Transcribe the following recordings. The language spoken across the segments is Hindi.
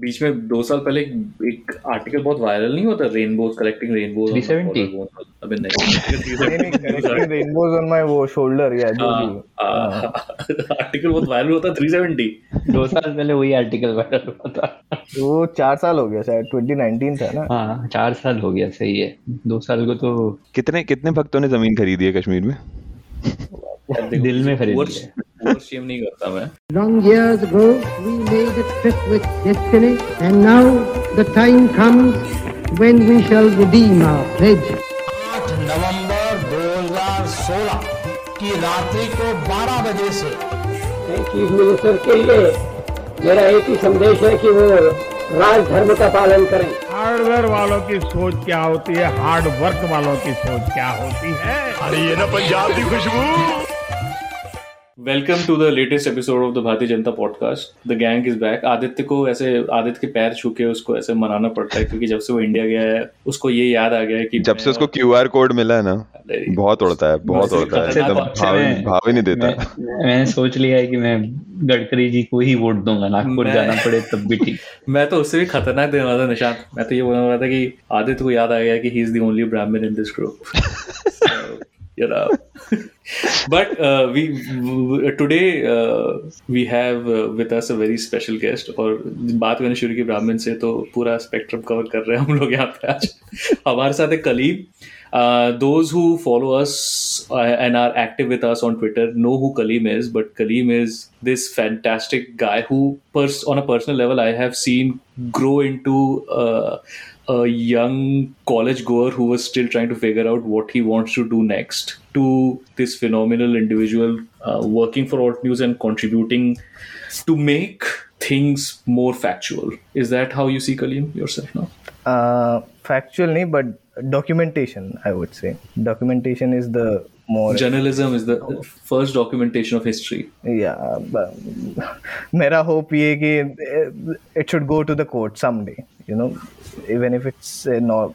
बीच में दो साल पहले एक, आर्टिकल बहुत वायरल नहीं होता रेनबोज कलेक्टिंग रेनबोज 370 अबे नहीं। रेनबोज ऑन माय वो शोल्डर या जो भी। आर्टिकल बहुत वायरल होता 370 दो साल पहले वही आर्टिकल वायरल हुआ था। वो चार साल हो गया शायद 2019 था ना। हाँ चार साल हो गया सही है। दो साल को तो कितने कितने भक्तों ने ज़मीन खरीदी है कश्मीर में? दिल में खरीद वर्ष लिया। शेम नहीं करता मैं। Long years ago, we made a trip with destiny, and now the time comes when we shall redeem our pledge. 8 नवंबर 2016 की रात्रि को 12 बजे से। चीफ मिनिस्टर के लिए। मेरा एक ही संदेश है कि वो राज धर्म का पालन करें। हार्डवेयर वालों की सोच क्या होती है? हार्ड वर्क वालों की सोच क्या होती है? अरे ये ना पंजाब की खुशबू। Welcome to the latest episode of the Bharatiya Janta podcast the gang is back Aditya को ऐसे आदित्य के पैर छू के उसको ऐसे मनाना पड़ता है क्योंकि जब से वो इंडिया गया है उसको ये याद आ गया है कि जब से उसको क्यू आर कोड मिला है ना बहुत उड़ता है बहुत उड़ता है। एकदम भाव भाव ही नहीं देता। मैं- मैंने सोच लिया है कि मैं गडकरी जी को ही वोट दूँगा नागपुर जाना पड़े तब भी ठीक। मैं तो उससे भी खतरनाक देने वाला था निशांत। मैं तो ये बोलने वाला था कि आदित्य को याद आ गया कि ही is the only Brahmin in this group you know but uh, we today uh, we have uh, with us a very special guest और बात मैंने शुरू की ब्राह्मण से तो पूरा स्पेक्ट्रम कवर कर रहे हैं हम लोग यहाँ पे आज हमारे साथ है Kaleem uh, who follow us uh, and are active with us on Twitter know who Kaleem is, but Kaleem is this fantastic guy who, pers- on a personal level, I have seen grow into uh, a young college goer who was still trying to figure out what he wants to do next to this phenomenal individual uh, working for alt news and contributing to make things more factual. Is that how you see kalim yourself now? Uh, factual nahi, but documentation i would say. Documentation is the more journalism is the first documentation of history. Yeah but mera hope ye ki eh, it should go to the court someday you know? You know even if it's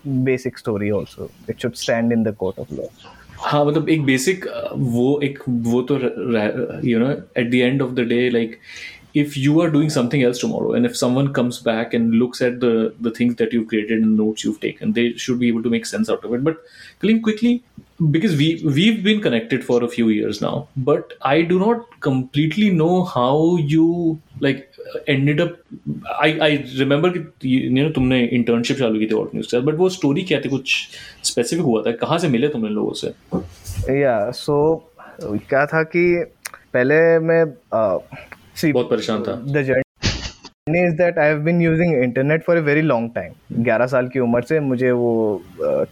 basic story also it should stand in the court of law हाँ मतलब एक बेसिक वो एक, वो तो you know at the end of the day like if you are doing something else tomorrow and if someone comes back and looks at the the things that you've created and notes you've taken they should be able to make sense out of it but Kalim, quickly because we we've been connected for a few years now but i do not completely know how you like ended up i i remember कि you know तुमने internship चालू की थी ऑल्ट न्यूज बट वो स्टोरी क्या थी कुछ स्पेसिफिक हुआ था कहाँ से मिले तुमने लोगों से या सो क्या था कि पहले मैं see बहुत परेशान था। the is that I have been using internet for a very long time. 11 साल की उम्र से मुझे वो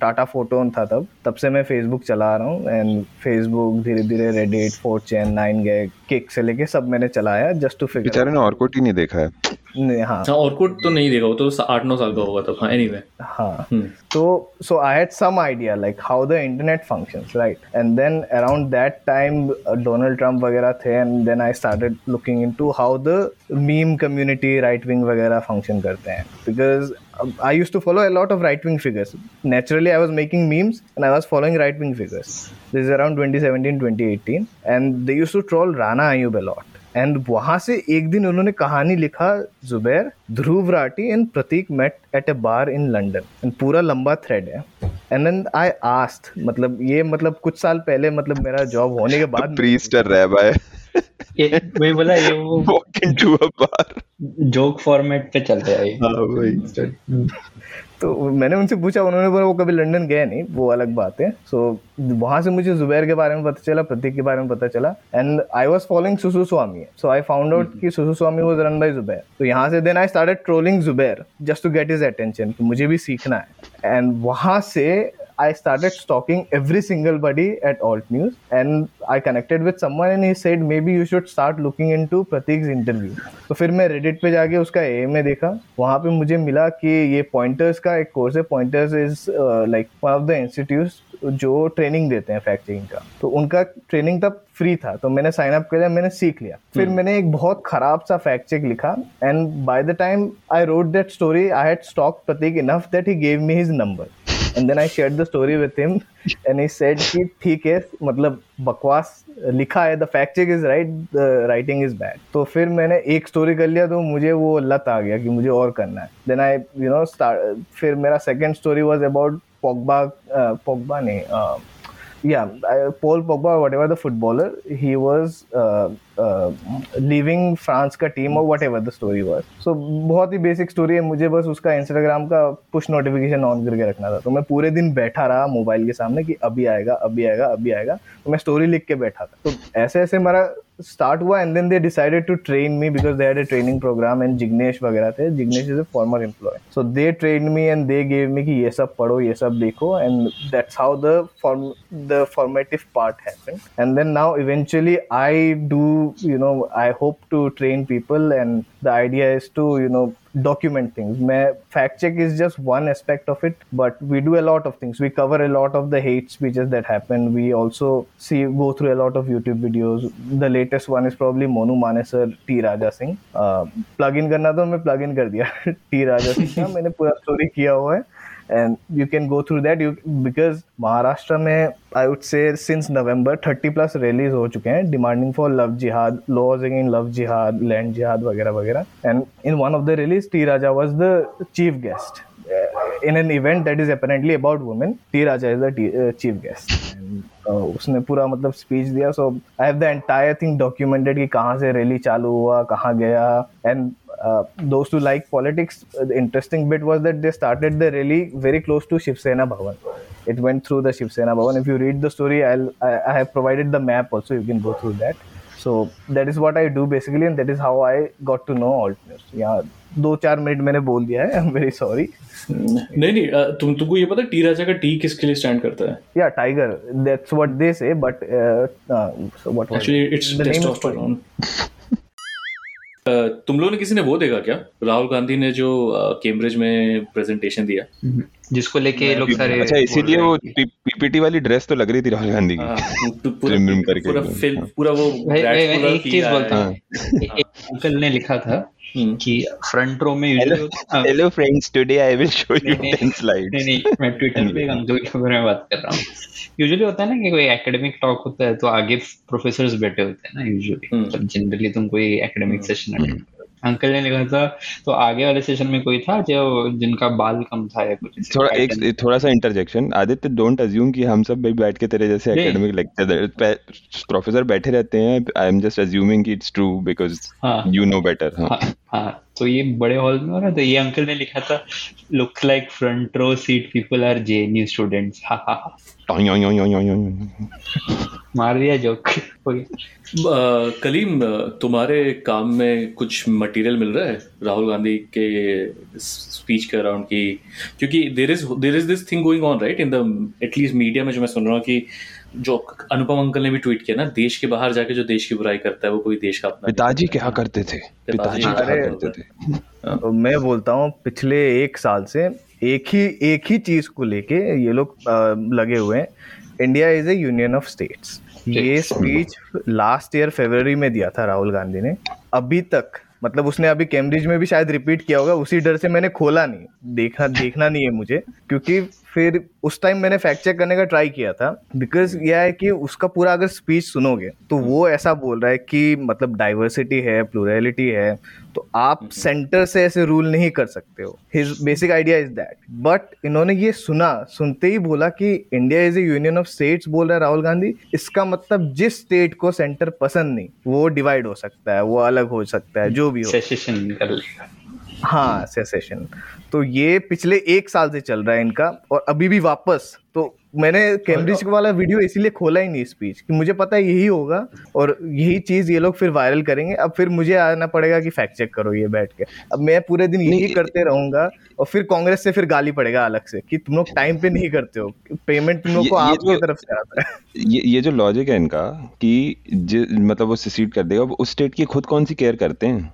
टाटा फोटोन था तब तब से मैं फेसबुक चला रहा हूँ एंड फेसबुक धीरे धीरे Reddit four chan nine gag Kik से लेके सब मैंने चलाया जस्ट टू फिगर बेचारे ने ऑर्कुट ही नहीं देखा है हाँ हाँ ऑर्कुट तो नहीं देखा वो तो आठ नौ साल का होगा तब हाँ एनीवे हाँ so so i had some idea like how the internet functions right and then around that time uh, donald trump वगैरह थे and then i started looking into how the meme community right wing वगैरह फ़ंक्शन करते हैं। Because I use to follow a lot of right wing figures naturally I was making memes and I was following right wing figures this around twenty and they use to troll Rana I a lot and वहाँ से एक दिन उन्होंने कहानी लिखा Zubair Dhruv Rathee and Pratik met at a bar in London and पूरा लंबा थ्रेड है। एंड देन आई आस्ट मतलब ये मतलब कुछ साल पहले मतलब मेरा जॉब होने के बाद प्रीस्टर रह भाई ये वही बोला ये वो walk into a bar joke format पे चल रहा है ये। हाँ भाई तो मैंने उनसे पूछा उन्होंने बोला वो कभी लंदन गए नहीं? वो अलग बात है। सो so, वहाँ से मुझे जुबैर के बारे में पता चला प्रतीक के बारे में पता चला एंड आई वाज फॉलोइंग सुसु स्वामी सो आई फाउंड आउट कि सुसु Swamy was run by Zubair तो यहाँ से then I started trolling Zubair just to get his attention मुझे भी सीखना है। एंड वहाँ से I started stalking every single buddy at Alt News and I connected with someone and he said maybe you should start looking into Pratik's interview. तो फिर मैं Reddit पे जाके उसका ए में देखा। वहाँ पे मुझे मिला कि ये पॉइंटर्स का एक कोर्स है। Poynter's is like one of the institute जो ट्रेनिंग देते हैं फैक्ट चेकिंग का। तो उनका ट्रेनिंग तब फ्री था। तो मैंने साइन अप किया मैंने सीख लिया। फिर मैंने एक बहुत खराब सा फैक्ट चेक लिखा and by the time I wrote that story I had stalk Pratik enough that he gave me his number and then I share the story with him and he said कि ठीक है मतलब बकवास लिखा है the fact check is right the writing is bad तो फिर मैंने एक स्टोरी कर लिया तो मुझे वो लत आ गया कि मुझे और करना है। देन आई यू नो फिर मेरा second story was about Pogba Pogba नहीं uh, yeah, Paul Pogba, whatever the footballer, he was uh, uh, France का टीम और whatever the story was. So बहुत ही बेसिक स्टोरी है। मुझे बस उसका इंस्टाग्राम का पुश नोटिफिकेशन ऑन करके रखना था। तो मैं पूरे दिन बैठा रहा मोबाइल के सामने कि अभी आएगा अभी आएगा अभी आएगा। तो मैं स्टोरी लिख के बैठा था। तो ऐसे ऐसे हमारा स्टार्ट हुआ and then they decided to train me because they had a training program and Jignesh वगैरह थे। Jignesh is a former employ so they train me and they gave me कि ये सब पढ़ो ये सब देखो and that's how the form the formative part happened and then now eventually I do you know i hope to train people and the idea is to you know document things. Fact check is just one aspect of it but we do a lot of things. We cover a lot of the hate speeches that happen. We also see go through a lot of youtube videos. The latest one is probably monu manesar t. Raja singh. Uh, plug in karna to main plug in kar diya. T. Raja singh ka maine pura story kiya hua hai. And you can go through that you because Maharashtra में I would say since November thirty plus rallies हो चुके हैं demanding for love jihad laws again love jihad land jihad वगैरह वगैरह. And in one of the rallies T Raja was the chief guest in an event that is apparently about women T Raja is the chief guest उसने पूरा मतलब स्पीच दिया. So I have the entire thing documented कि कहाँ से रैली चालू हुआ, कहाँ गया. And uh, those who like politics, uh, the interesting bit was that they started the rally very close to Shiv Sena Bhavan. It went through the Shiv Sena Bhavan. If you read the story, I'll, I, I have provided the map also. You can go through that. So that is what I do basically, and that is how I got to know alt news. Yeah, दो चार मिनट मैंने बोल दिया है आई एम वेरी सॉरी नहीं नहीं तुम तुमको ये पता टी राजा का टी किसके लिए स्टैंड करता है या tiger that's what they say but what actually it's testosterone तुम लोगों ने किसी ने वो देखा क्या? राहुल गांधी ने जो कैम्ब्रिज में प्रेजेंटेशन दिया। जिसको लेके लोग सारे अच्छा इसीलिए वो पीपीटी वाली ड्रेस तो लग रही थी राहुल गांधी हाँ, की पूरा Trim पूरा पूरा वो एक चीज़ बोलता हूँ। अंकल ने लिखा था हम्म। कि फ्रंट रो में hello friends today I will show you नहीं, नहीं, 10 नहीं स्लाइड्स नहीं मैं ट्विटर पे एक के बारे में बात कर रहा हूँ। यूजुअली होता है ना कि कोई एकेडमिक टॉक होता है तो आगे प्रोफेसर्स बैठे होते हैं ना यूजुअली। मतलब जनरली तुम कोई एकेडमिक सेशन अटेंड अंकल ने लिखा था तो आगे वाले सेशन में कोई था जो जिनका बाल कम था या कुछ थोड़ा एक थोड़ा सा इंटरजेक्शन आदित्य डोंट अज्यूम कि हम सब भाई बैठ के तेरे जैसे एकेडमिक लेक्चर प्रोफेसर बैठे रहते हैं। आई एम जस्ट अज्यूमिंग कि it's true because. You know better हाँ हाँ। तो ये बड़े हॉल में हो रहा था ये अंकल ने लिखा था look like front row seat people are students हा टॉय, यों, यों। मार दिया जोक कलीम तुम्हारे काम में कुछ मटेरियल मिल रहा है? राहुल गांधी के स्पीच के अराउंड की? क्योंकि there is there is this thing going on right in the at least media में जो मैं सुन रहा हूँ कि जो अनुपम अंकल ने भी ट्वीट किया ना देश के बाहर जाके जो देश की बुराई करता है वो कोई देश का अपना पिताजी। क्या करते थे? पिताजी क्या अरे, करते थे? तो मैं बोलता हूँ पिछले एक साल से एक ही एक ही चीज़ को लेके ये लोग लगे हुए हैं। India is a union of states ये स्पीच लास्ट ईयर फरवरी में दिया था राहुल गांधी ने। अभी तक मतलब उसने अभी कैम्ब्रिज में भी शायद रिपीट किया होगा उसी डर से मैंने खोला नहीं। देखा देखना नहीं है मुझे क्योंकि फिर उस टाइम मैंने फैक्ट चेक करने का ट्राई किया था बिकॉज़ यह है कि उसका पूरा अगर स्पीच सुनोगे तो वो ऐसा बोल रहा है कि मतलब डाइवर्सिटी है प्लूरलिटी है तो आप सेंटर से ऐसे रूल नहीं कर सकते हो। His basic idea is that but इन्होंने ये सुना सुनते ही बोला कि India is a union of states बोल रहा है राहुल गांधी। इसका मतलब जिस स्टेट को सेंटर पसंद नहीं वो डिवाइड हो सकता है वो अलग हो सकता है जो भी हो। सेशन कर लेगा। हाँ सेसेशन तो ये पिछले एक साल से चल रहा है इनका और अभी भी वापस तो मैंने कैम्ब्रिज वाला वीडियो इसीलिए खोला ही नहीं स्पीच कि मुझे पता है यही होगा और यही चीज़ ये लोग फिर वायरल करेंगे। अब फिर मुझे आना पड़ेगा कि फैक्ट चेक करो ये बैठ के। अब मैं पूरे दिन यही करते रहूँगा और फिर कांग्रेस से फिर गाली पड़ेगा अलग से कि तुम लोग टाइम पे नहीं करते हो पेमेंट तुम लोग को आपकी तरफ़ से आता है। ये ये जो लॉजिक है इनका कि मतलब वो सिसीड कर देगा उस स्टेट की खुद कौन सी केयर करते हैं?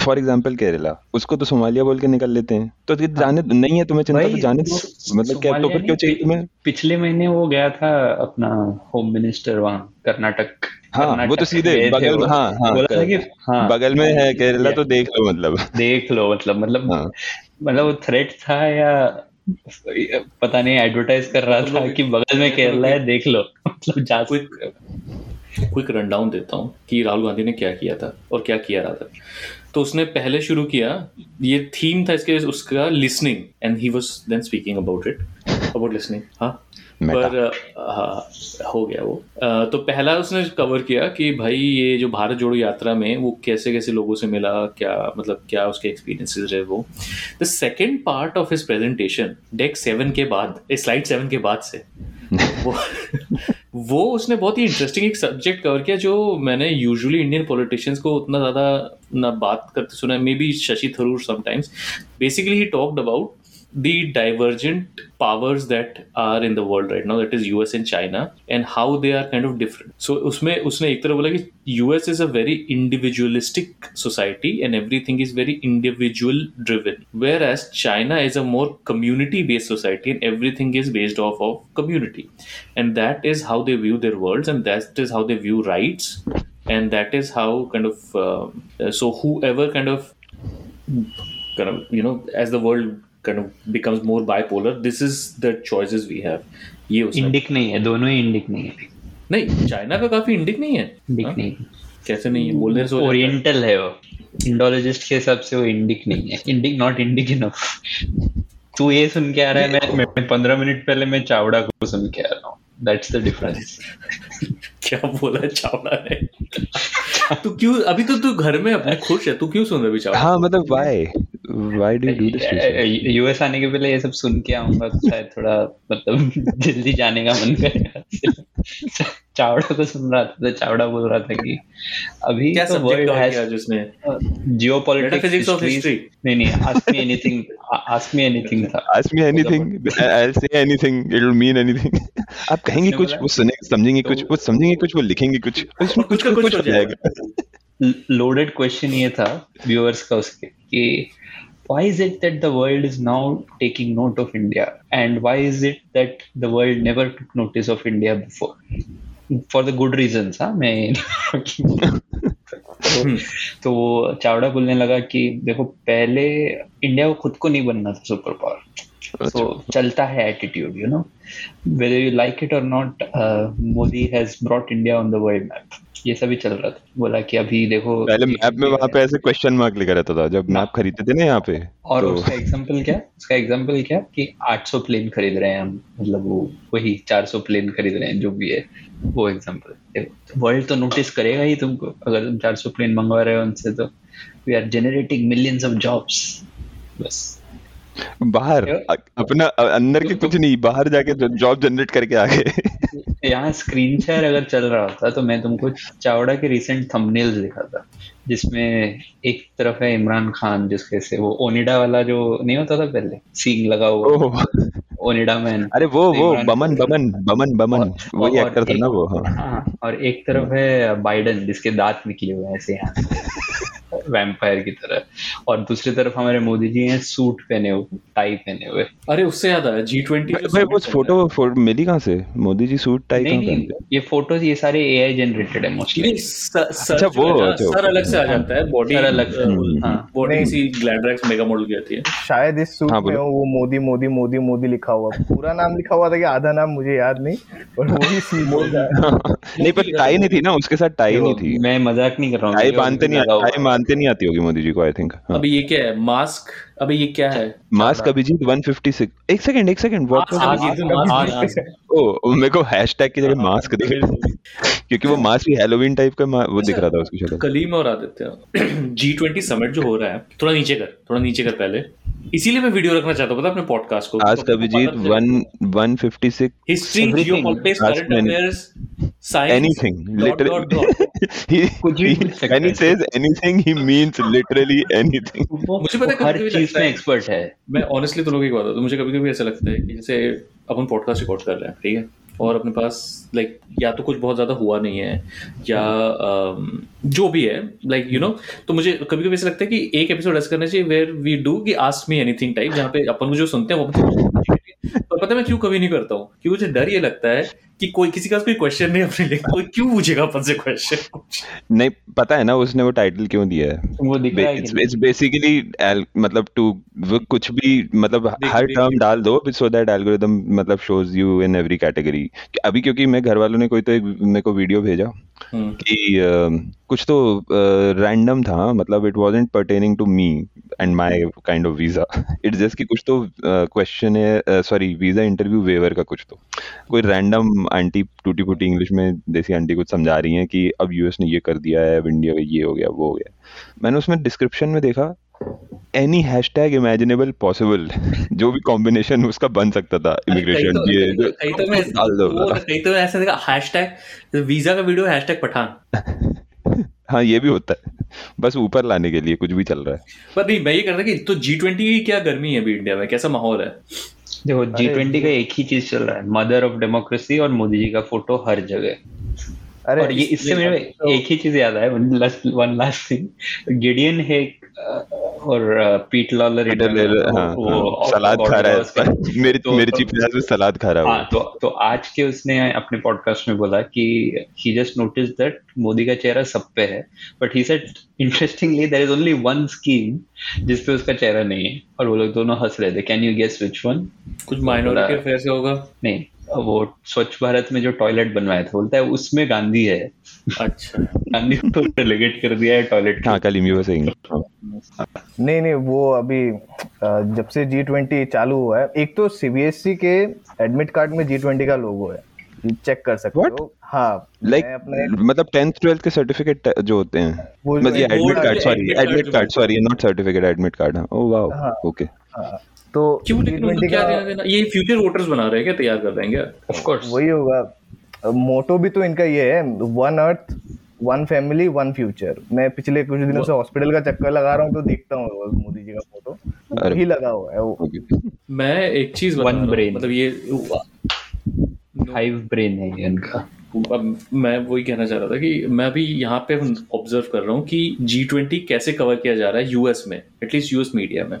फॉर एग्ज़ाम्पल केरला उसको तो सोमालिया बोल के निकल लेते हैं। तो जाने नहीं है तुम्हें चिंता तो जाने दो। मतलब क्या तो फिर क्यों चाहिए तुम्हें? पिछले महीने वो गया था अपना होम मिनिस्टर वहाँ कर्नाटक हाँ वो तो सीधे बगल। हाँ हाँ बोला था कि हाँ बगल में है केरला तो देख लो मतलब देख लो मतलब मतलब हाँ। मतलब वो थ्रेट था या पता नहीं एडवर्टाइज कर रहा था कि बगल में केरला है देख लो मतलब जा क्विक क्विक रन डाउन देता हूँ कि राहुल गांधी ने क्या किया था और क्या किया रहा था तो उसने पहले शुरू किया ये थीम था इसके उसका listening and he was then speaking about it about listening हाँ. पर हाँ हो गया वो। अ, तो पहला उसने कवर किया कि भाई ये जो भारत जोड़ो यात्रा में वो कैसे कैसे लोगों से मिला क्या मतलब क्या उसके एक्सपीरियंसेस रहे वो। The second part of his presentation deck seven के बाद स्लाइड सेवन के बाद से वो वो उसने बहुत ही इंटरेस्टिंग एक सब्जेक्ट कवर किया जो मैंने यूजुअली इंडियन पॉलिटिशियंस को उतना ज़्यादा ना बात करते सुना maybe Shashi Tharoor sometimes basically he talked about the divergent powers that are in the world right now that is US and China and how they are kind of different so उसमें उसने एक तरह बोला कि US is a very individualistic society and everything is very individual driven whereas China is a more community based society and everything is based off of community and that is how they view their worlds and that is how they view rights and that is how kind of um, uh, so whoever kind of kind of you know as the world kind of becomes more bipolar this is the choices we have. ये इंडिक नहीं है दोनों ही इंडिक नहीं है। नहीं चाइना का काफ़ी इंडिक नहीं है। इंडिक हाँ? नहीं। कैसे नहीं है बोलने से। ओरिएंटल है वो। इंडोलॉजिस्ट के हिसाब से वो इंडिक नहीं है। इंडिक नॉट इंडिक इनफ तू ये सुन के आ रहा है मैं मैं पंद्रह मिनट पहले मैं चावड़ा को सुन के आ रहा हूँ। दैट्स द डिफरेंस क्या बोला चावड़ा ने तू क्यों अभी तो तू घर में अपने खुश है तू क्यों सुन रहा है अभी चावड़ा हाँ मतलब why? Why do you do this to yourself? US आने के पहले ये सब सुन के आऊँगा तो शायद थोड़ा मतलब जल्दी जाने का मन करेगा। चावड़ा तो सुन रहा था तो चावड़ा बोल रहा था कि अभी क्या तो जियो पॉलिटिक्स नहीं नहीं आप कहेंगे कुछ वो सुनेंगे समझेंगे कुछ वो समझेंगे कुछ वो लिखेंगे कुछ उसमें कुछ कुछ हो जाएगा। लोडेड क्वेश्चन ये था व्यूअर्स का उसके कि why is it that the world is now taking note of India and why is it that the world never took notice of India before for the good reason हाँ मैं तो, तो वो चावड़ा बोलने लगा कि देखो पहले इंडिया को खुद को नहीं बनना था सुपर पावर तो चलता है attitude you know whether you like it or not uh, Modi has brought India on the world map ये सभी चल रहा था। बोला कि अभी देखो पहले मैप में वहाँ पे ऐसे क्वेश्चन मार्क लिखा रहता था जब मैप खरीदते थे ना यहाँ पे और तो उसका एग्जांपल क्या? उसका एग्जांपल क्या? कि 800 प्लेन खरीद रहे हैं हम। मतलब वो वही 400 प्लेन खरीद रहे हैं जो भी है। वो एग्जांपल वर्ल्ड तो नोटिस करेगा ही तुमको। अगर तुम 400 प्लेन मंगवा रहे हो उनसे तो। We are generating millions of jobs बस। बाहर अपना अंदर के कुछ नहीं बाहर जाके जॉब जनरेट करके आ गए यहाँ स्क्रीन शेयर अगर चल रहा होता तो मैं तुमको चावड़ा के रिसेंट थंबनेल्स दिखा था जिसमें एक तरफ़ है इमरान खान जिसके से वो ओनिडा वाला जो नहीं होता था पहले सींग लगा हुआ। ओनिडा मैन अरे वो वो बमन बमन बमन बमन वही एक्टर था ना वो हाँ। हाँ और एक तरफ़ है बाइडन जिसके दांत निकले हुए हैं ऐसे यहाँ। वैम्पायर की तरह। और दूसरी तरफ़ हमारे मोदी जी हैं सूट पहने हुए टाई पहने हुए। अरे उससे याद आया जी ट्वेंटी भाई वो फ़ोटो फ़ोटो मिली कहाँ से? मोदी जी सूट टाई नहीं कहाँ नहीं ये फ़ोटोज़ ये सारे एआई जनरेटेड है मोस्टली अच्छा, वो, सर अलग से आ जाता है बॉडी सर अलग से, हाँ। बॉडी नहीं। किसी मेगा मॉडल की आती है। शायद इस सूट हाँ, में वो मोदी मोदी मोदी मोदी लिखा हुआ पूरा नाम लिखा हुआ था कि आधा नाम मुझे याद नहीं पर वही सीट नहीं पर टाई नहीं थी ना उसके साथ टाई नहीं थी। मैं मज़ाक नहीं कर रहा हूँ टाई बांधते नहीं टाई बांधते नहीं आती होगी मोदी जी को आई थिंक हाँ. अभी ये क्या है? मास्क अभी ये क्या है? मास्क अभिजीत 156 एक सेकंड एक सेकंड व्हाट। ओ मेरे को हैशटैग की जगह मास्क दिख क्योंकि वो मास्क भी हेलोवीन टाइप का वो दिख रहा था उसकी शक्ल कलीम और आदित्य। जी ट्वेंटी समिट जो हो रहा है थोड़ा नीचे कर थोड़ा नीचे कर पहले। इसीलिए मैं वीडियो रखना चाहता हूँ पता अपने पॉडकास्ट को? Mask Abhijit 1 156 history Everything. Geopolitics Ask current affairs science anything dot, dot, dot. he, he when he says anything he means literally anything. मुझे पता है हर चीज़ में एक्सपर्ट है। मैं ऑनेस्टली तो लोगों की बात है तो मुझे कभी कभी ऐसा लगता है कि जैसे अपन पॉडकास्ट रिकॉर्ड कर रहे हैं ठीक है? और अपने पास लाइक या तो कुछ बहुत ज़्यादा हुआ नहीं है या अम, जो भी है लाइक यू नो तो मुझे कभी कभी ऐसा लगता है कि एक एपिसोड ऐसा करना चाहिए वेयर वी डू कि आस्क मी एनीथिंग टाइप जहाँ पे अपन को जो सुनते हैं वो पर पता है मैं क्यों कभी नहीं करता हूँ? क्योंकि मुझे डर ये लगता है कि कोई किसी का कोई क्वेश्चन नहीं अपने लिए। कोई क्यों पूछेगा अपन से क्वेश्चन नहीं पता है ना उसने वो टाइटल क्यों दिया है? वो दिख रहा है इट्स बेसिकली मतलब टू कुछ भी मतलब हर टर्म डाल दो सो दैट एल्गोरिदम मतलब shows you in every category अभी क्योंकि मैं घर वालों ने कोई तो एक मेरे को वीडियो भेजा हम्म, कि कुछ तो रैंडम था मतलब it wasn't pertaining to me and my kind of visa it's just कि कुछ तो क्वेश्चन है सॉरी वीज़ा इंटरव्यू वेवर का कुछ तो। कोई रैंडम आंटी टूटी फूटी इंग्लिश में देसी आंटी कुछ समझा रही हैं कि अब यूएस ने ये कर दिया है अब इंडिया में ये हो गया वो हो गया। मैंने उसमें डिस्क्रिप्शन में देखा एनी हैशटैग इमेजिनेबल पॉसिबल जो भी कॉम्बिनेशन उसका बन सकता था इमिग्रेशन तो- ये कहीं- तो मैं दो। वो कहीं तो मैं ऐसा देखा हैशटैग वीज़ा का वीडियो हैशटैग पठान। हाँ ये भी होता है। बस ऊपर लाने के लिए कुछ भी चल रहा है। पर नहीं मैं ये करता कि तो जी ट्वेंटी की क्या गर्मी है अभी इंडिया में? कैसा माहौल है? देखो जी ट्वेंटी का एक ही चीज़ चल रहा है मदर ऑफ़ डेमोक्रेसी और मोदी जी का फ़ोटो हर जगह। अरे और ये इससे मेरे तो- एक ही चीज़ याद आया one last thing Gideon Heck और पीट लॉलर पीटर लेलर, हाँ, हाँ, सलाद खा रहा है मेरी तो- मेरी तो- चीफ मिनिस्टर सलाद खा रहा है हाँ तो तो आज के उसने अपने पॉडकास्ट में बोला कि he just notice that Modi का चेहरा सब पे है but he said interestingly there is only one scheme जिसपे उसका चेहरा नहीं है और वो लोग दोनों हंस रहे थे। Can you guess which one कुछ माइनॉरिटी बोला- अफेयर से होगा। नहीं। वो स्वच्छ भारत में जो टॉयलेट बनवाया था बोलता है उसमें गांधी है। अच्छा। गांधी को डेलीगेट कर दिया है टॉयलेट हाँ कल इमी वो नहीं नहीं वो अभी जब से जी ट्वेंटी चालू हुआ है एक तो सीबीएसई E के एडमिट कार्ड में जी ट्वेंटी का लोगो है। चेक कर सकते What? हो। हाँ लाइक मैं अपने मतलब टेंथ ट्वेल्थ के सर्टिफिकेट जो होते हैं। मतलब ये admit card sorry admit card sorry not certificate admit card हाँ। Oh wow. ओके हाँ, तो क्यों क्या देना देना ये फ्यूचर वोटर्स बना रहे हैं क्या तैयार कर रहे हैं ऑफ़ कोर्स वही होगा। मोटो भी तो इनका ये है one earth one family one future मैं पिछले कुछ दिनों से हॉस्पिटल का चक्कर लगा रहा हूँ तो देखता हूँ मोदी जी का फ़ोटो। वही लगा हुआ है वो। मैं एक चीज़ हूँ, brain. मतलब ये फाइव ब्रेन है ये इनका। अब मैं वही कहना चाह रहा था कि मैं अभी यहाँ पे ऑब्ज़र्व कर रहा हूँ कि जी ट्वेंटी कैसे कवर किया जा रहा है यूएस में एटलीस्ट यूएस मीडिया में।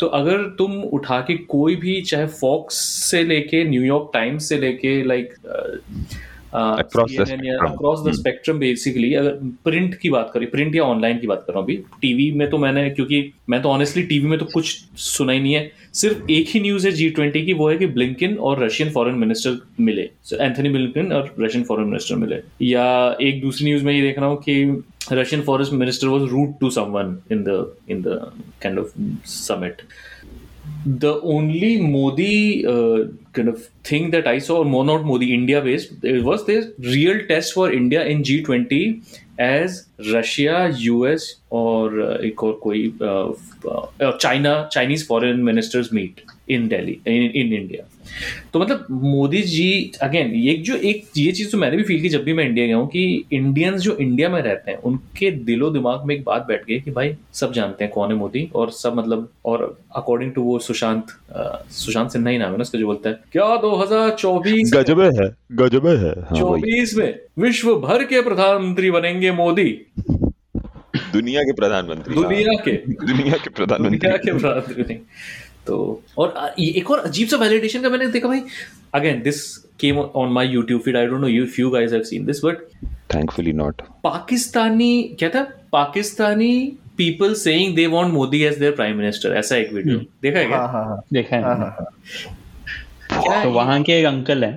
तो अगर तुम उठा के कोई भी, चाहे फॉक्स से लेके न्यूयॉर्क टाइम्स से लेके like spectrum. Across the spectrum basically अगर प्रिंट की बात करें प्रिंट या ऑनलाइन की बात कर रहा हूँ अभी टीवी में तो मैंने क्योंकि मैं तो ऑनेस्टली टीवी में तो कुछ सुना ही नहीं है सिर्फ़ एक ही न्यूज़ है जी ट्वेंटी की वो है कि ब्लिंकिन और रशियन फॉरेन मिनिस्टर मिले। एंथनी ब्लिंकिन और रशियन फॉरेन मिनिस्टर मिले। या एक दूसरी न्यूज़ में ये देख रहा हूँ कि Russian foreign minister was rude to someone in the in the kind of summit the only Modi uh, kind of thing that I saw, more not Modi, India based, was this real test for India in G20 as Russia, US, or uh, or koi, uh, uh, China, Chinese foreign ministers meet in Delhi, in, in India. तो मतलब मोदी जी अगेन एक जो एक ये चीज़ तो मैंने भी फील की जब भी मैं इंडिया गया हूँ कि इंडियंस जो इंडिया में रहते हैं उनके दिलो दिमाग में एक बात बैठ गई कि भाई सब जानते हैं कौन है मोदी और सब मतलब और अकॉर्डिंग टू वो सुशांत सुशांत सिन्हा ही नाम है ना उसका जो बोलता है क्या 2024 गजबे है गजबे है हाँ चौबीस में विश्व भर के प्रधानमंत्री बनेंगे मोदी दुनिया के प्रधानमंत्री हाँ। दुनिया के दुनिया के प्रधानमंत्री दुनिया के प्रधानमंत्री। तो और एक और अजीब सा वैलिडेशन का मैंने देखा भाई। Again this came on my YouTube feed I don't know you few guys have seen this but thankfully not Pakistani क्या था? Pakistani people saying they want Modi as their prime minister ऐसा एक वीडियो देखा है क्या? हाँ हाँ देखा है। हाँ मैंने। हाँ। तो है? वहाँ के एक अंकल हैं।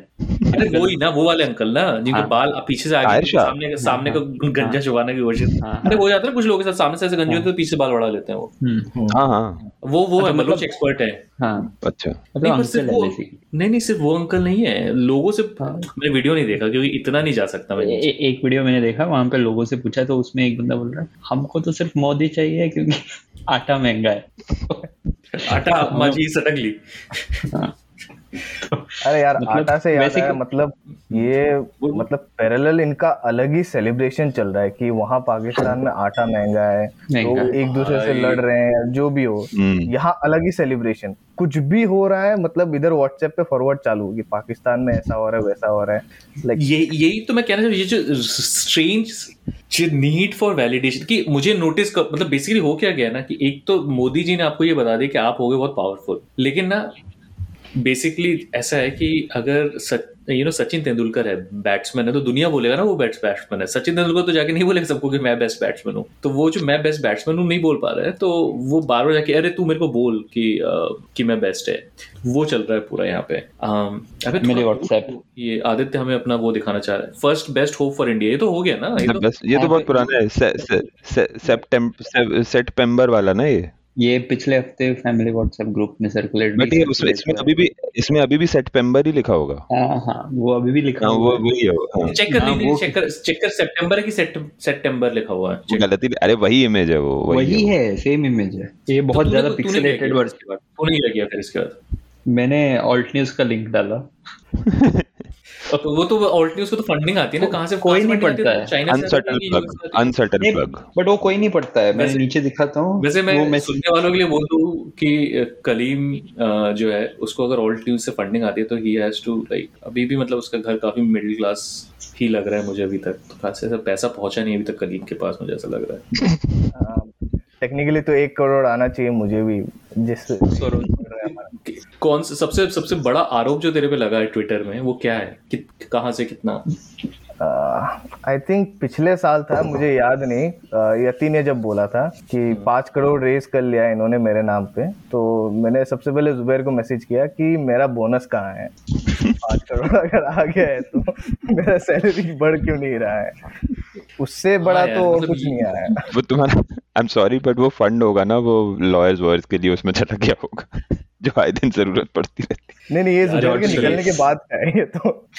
अरे वो ही ना वो वाले अंकल ना जिनको हाँ। बाल पीछे से आगे ताहिर शाह? सामने सामने को गंजा छुपाने की कोशिश। हाँ, अरे हो जाता है कुछ लोगों के साथ सामने से ऐसे गंजे होते हैं तो पीछे से बाल बढ़ा लेते हैं वो। हम्म, हाँ हाँ। वो वो है मतलब- एक्सपर्ट है। हाँ। अच्छा। मतलब नहीं पर सिर्फ़ वो नहीं नहीं सिर्फ़ वो अंकल नहीं है। लोगों से मैंने वीडियो नहीं देखा क्योंकि इतना नहीं जा सकता मैं एक वीडियो मैंने देखा वहाँ पे लोगों से पूछा तो उसमें एक बंदा बोल रहा है हमको तो सिर्फ़ मोदी चाहिए क्योंकि आटा महँगा है। आटा अम्मा जी सटक ली। हाँ, अरे यार मतलब आटा से याद आया मतलब ये मतलब पैरेलल इनका अलग ही सेलिब्रेशन चल रहा है कि वहाँ पाकिस्तान में आटा महँगा है लोग है। एक दूसरे से लड़ रहे हैं जो भी हो हम्म। यहाँ अलग ही सेलिब्रेशन कुछ भी हो रहा है मतलब इधर व्हाट्सएप पे फॉरवर्ड चालू होगी पाकिस्तान में ऐसा हो रहा है वैसा हो रहा है लाइक ये यही तो मैं कहना चाहूँ ये जो स्ट्रेंज नीड फॉर वैलिडेशन कि मुझे नोटिस कर मतलब बेसिकली हो क्या गया ना कि एक तो मोदी जी ने आपको ये बता दिया कि आप हो गए बहुत पावरफुल लेकिन ना बेसिकली ऐसा है कि अगर यू नो सचिन तेंदुलकर है बैट्समैन है तो दुनिया बोलेगा ना वो बेस्ट बैट्समैन है। सचिन तेंदुलकर तो जाके नहीं बोलेगा सबको कि मैं बेस्ट बैट्समैन हूँ। तो वो जो मैं बेस्ट बैट्समैन हूँ नहीं बोल पा रहा है तो वो बार बार जाके अरे तू मेरे को बोल कि अ, कि मैं बेस्ट है। वो चल रहा है पूरा यहाँ पे। अम, मेरे थोड़ा- ये आदित्य हमें अपना वो दिखाना चाह रहा है। First best hope for India ये तो हो गया ना ये तो ये तो बहुत पुराना है सेप्टेम्बर सेप्टेम्बर वाला ना ये? ये पिछले हफ़्ते फैमिली व्हाट्सएप ग्रुप में सर्कुलेट बट ये उसमें इसमें अभी भी इसमें अभी भी सेप्टेम्बर ही लिखा होगा। हाँ हाँ वो अभी भी लिखा हाँ हुआ वो वही है हाँ चेक कर हाँ, लीजिए चेक कर चेक कर सितंबर है कि सितंबर लिखा हुआ है। गलती अरे वही इमेज है वो वही। है सेम इमेज है। ये तो बहुत ज़्यादा पिक्सेलेटेड वर्जन इसके बाद? तूने क्या किया फिर इसके बाद? मैंने ऑल्ट न्यूज़ का लिंक डाला। अब वो तो ऑल्ट न्यूज़ को तो फंडिंग आती है ना कहाँ से कोई नहीं पढ़ता तो है। चाइना अनसर्टन प्लग है। अनसर्टन प्लग बट वो कोई नहीं पढ़ता है। मैं नीचे दिखाता हूँ। वैसे मैं सुनने वालों के लिए बोल दूँ कि कलीम जो है उसको अगर ऑल्ट न्यूज़ से फंडिंग आती है तो ही हैज़ टू लाइक अभी भी मतलब उसका घर काफ़ी मिडिल क्लास ही लग रहा है मुझे अभी तक। तो खास ऐसा पैसा पहुँचा नहीं अभी तक कलीम के पास मुझे ऐसा लग रहा है। टेक्निकली तो एक करोड़ आना चाहिए मुझे भी जिस कौन सा सबसे सबसे बड़ा आरोप जो तेरे पे लगा है ट्विटर में वो क्या है? कि कहाँ से कितना? आई uh, थिंक पिछले साल था मुझे याद नहीं। uh, यति ने जब बोला था कि पाँच करोड़ रेस कर लिया इन्होंने मेरे नाम पे तो मैंने सबसे पहले जुबैर को मैसेज किया कि मेरा बोनस कहाँ है? पाँच करोड़ अगर आ गया है तो मेरा सैलरी बढ़ क्यों नहीं रहा है? उससे बड़ा हाँ तो मतलब कुछ नहीं आया। है वो तुम्हारा आई एम सॉरी बट वो फंड होगा ना वो लॉयर्स वर्स के लिए उसमें चला गया होगा। जो आए दिन ज़रूरत पड़ती रहती। नहीं नहीं ये के निकलने के बाद है ये तो।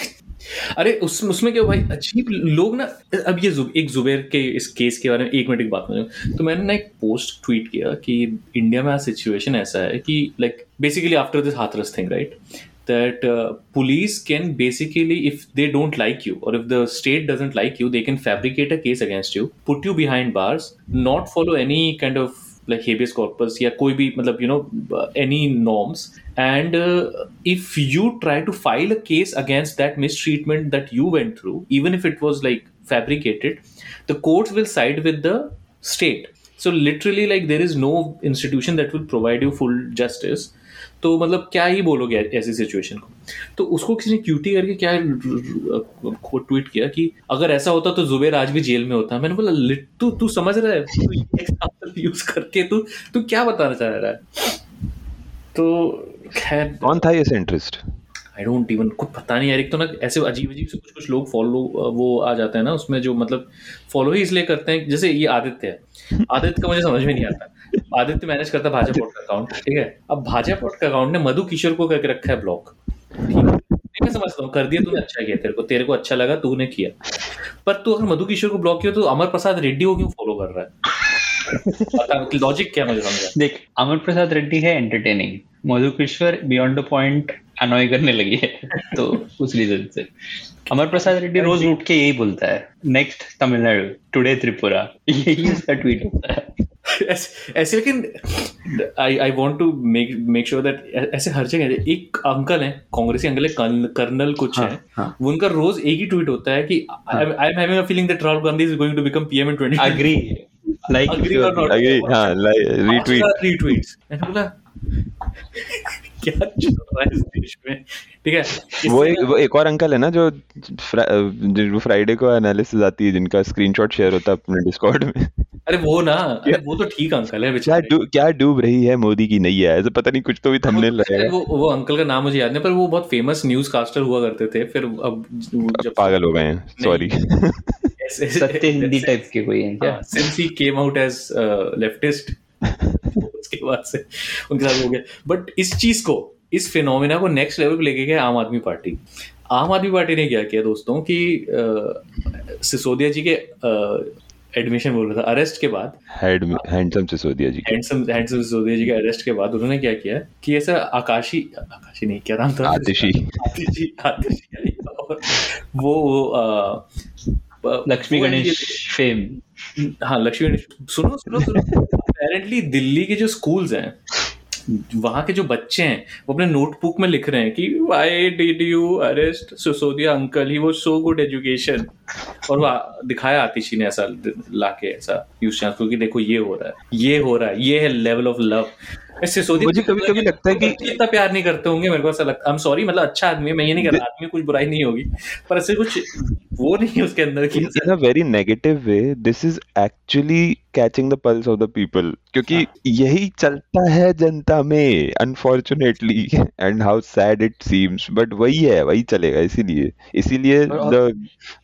अरे उस उसमें क्या भाई? अजीब लोग ना अब ये जुब, एक जुबैर के इस केस के बारे में एक मिनट की बात करूँ। तो मैंने ना एक पोस्ट ट्वीट किया कि इंडिया में सिचुएशन ऐसा है कि like basically after this Hathras thing right that uh, police can basically if they don't like you or if the state doesn't like you they can fabricate a case against you put you behind bars not follow any kind of like habeas corpus या कोई भी मतलब you know uh, any norms and uh, if you try to file a case against that mistreatment that you went through even if it was like fabricated the courts will side with the state so literally like there is no institution that will provide you full justice तो मतलब क्या ही बोलोगे ऐसी सिचुएशन को? तो उसको किसी ने क्यूटी करके क्या ट्वीट किया कि अगर ऐसा होता तो जुबेर आज भी जेल में होता। मैंने बोला "लिट- तू तू समझ रहा है? तू यूज़ करके तू तू क्या बताना चाह रहा है? तो खैर। कौन था ये सेंट्रिस्ट आई डोंट इवन कुछ पता नहीं यार एक तो ना ऐसे अजीब अजीब से कुछ कुछ लोग फॉलो वो आ जाते हैं ना उसमें जो मतलब फॉलो ही इसलिए करते हैं जैसे ये आदित्य है। आदित्य का मुझे समझ में नहीं आता। आदित्य मैनेज करता भाजपा का अकाउंट ठीक है? अब भाजपा का अकाउंट ने मधु किशोर को करके रखा है ब्लॉक ठीक है? मैं समझता हूँ कर दिया तूने अच्छा किया तेरे को तेरे को अच्छा लगा तूने किया। पर तू अगर मधु किशोर को ब्लॉक किया तो अमर प्रसाद रेड्डी को क्यों फॉलो कर रहा है? लॉजिक क्या मुझे समझा देख अमर प्रसाद रेड्डी है entertaining Madhu Kishore beyond the point annoy करने लगी है तो उस रीजन से। अमर प्रसाद रेड्डी रोज उठ के यही बोलता है नेक्स्ट तमिलनाडु टुडे त्रिपुरा। यही उसका ट्वीट होता है। ऐसे लेकिन I I want to make make sure that ऐसे हर जगह एक अंकल है कांग्रेसी अंकल है कर्नल कुछ हाँ, है हाँ। वो उनका रोज एक ही ट्वीट होता है कि I am having a feeling that Rahul Gandhi is going to become PM in 20 agree like? अगे हाँ रीट्वीट रीट्वीट्स मैंने बोला क्या चल रहा है इस देश में? ठीक है वो एक वो एक और अंकल है ना जो फ्रा, जो फ्राइडे को एनालिसिस आती है जिनका स्क्रीनशॉट शेयर होता है अपने डिस्कॉर्ड में। अरे वो ना अरे वो तो ठीक अंकल है क्या बेचारे। डूब क्या डूब रही है मोदी की नैया ऐसे पता नहीं कुछ तो भी थंबनेल अरे रहेगा वो वो अंकल का नाम मुझे याद नहीं पर वो बहुत फ़ेमस न्यूज़ कास्टर हुआ करते थे फिर अब जब पागल हो गए हैं सॉरी सत्य हिंदी टाइप के कोई है क्या? हाँ, he came out as uh, leftist उसके बाद से उनके साथ हो गया। बट इस चीज़ को इस फिनोमिना को नेक्स्ट लेवल पे लेके गया आम आदमी पार्टी। आम आदमी पार्टी ने क्या किया दोस्तों कि सिसोदिया जी के एडमिशन बोल रहा था। अरेस्ट के बाद handsome Sisodia ji handsome handsome Sisodia ji के अरेस्ट के बाद उन्होंने क्या किया कि ऐसा आकाशी आकाशी नहीं क्या नाम था? आतिशी। आतिशी आतिशी। और वो वो लक्ष्मी गणेश फेम। हाँ लक्ष्मी गणेश, सुनो सुनो सुनो। अपेरेंटली दिल्ली के जो स्कूल्स हैं, वहाँ के जो बच्चे हैं, वो अपने नोटबुक में लिख रहे हैं कि why did you arrest Sisodia uncle ही वो सो गुड एजुकेशन और वह दिखाया आतिशी ने ऐसा, लाके ऐसा यूज़ चांस क्योंकि देखो, ये हो रहा है, ये हो रहा है, ये है लेवल ऑफ़ लव सिसोदिया मुझे कभी-कभी लगता है कि- इतना प्यार नहीं करते होंगे मेरे को ऐसा लगता आई एम सॉरी मतलब अच्छा आदमी है मैं ये नहीं कह रहा आदमी कुछ बुराई नहीं होगी। पर ऐसे कुछ वो नहीं है उसके अंदर की in a very negative way this is actually catching the pulse of the people क्योंकि यही चलता है जनता में unfortunately and how sad it seems but वही है वही चलेगा इसीलिए। इसीलिए और- the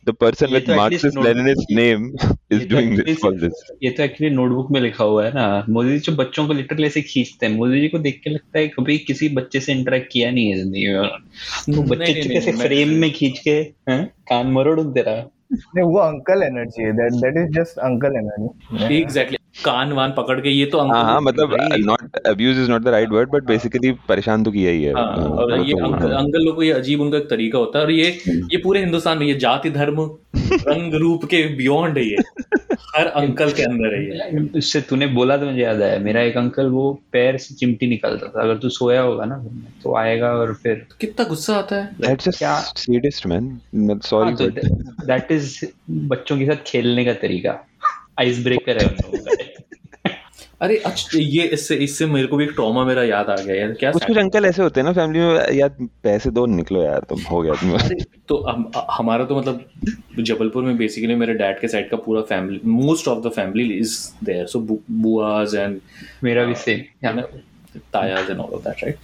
the person ये with तो is तो doing this for this. ये तो एक्चुअली नोटबुक में लिखा हुआ है ना। मोदी जी जो बच्चों को लिटरली ऐसे खींचते हैं मोदी जी को देख के लगता है कभी किसी बच्चे से इंटरेक्ट किया नहीं है ज़िंदगी में। तो बच्चे कैसे फ्रेम में खींच के हैं, कान मरोड़ तेरा नहीं वो अंकल एनर्जी है that that is just uncle energy exactly कान वान पकड़ के ये तो हाँ हाँ अंकल मतलब not abuse is not the right word but basically परेशान तो किया ही है। हाँ, हाँ, और ये तो- अंकल हाँ। अंकल लोग को ये अजीब उनका एक तरीका होता है और ये ये पूरे हिंदुस्तान में ये जाति धर्म रंग रूप के बियॉन्ड है ये। हर अंकल के अंदर है ये। उससे तूने बोला तो मुझे याद आया। मेरा एक अंकल वो पैर से चिमटी निकालता था। अगर तू सोया होगा ना तो आएगा और फिर कितना गुस्सा आता है। क्या- man man. Sorry but that is बच्चों के साथ खेलने का तरीका। आइस ब्रेकर है अरे अच्छा ये इससे इससे मेरे को भी एक ट्रॉमा मेरा याद आ गया यार क्या कुछ कुछ अंकल ऐसे होते हैं ना फैमिली में यार पैसे दो निकलो यार तुम हो गया तुम तो हम हमारा तो मतलब जबलपुर में बेसिकली मेरे डैड के साइड का पूरा family most of the family is there so बुआज and मेरा भी same तायाज and all of that right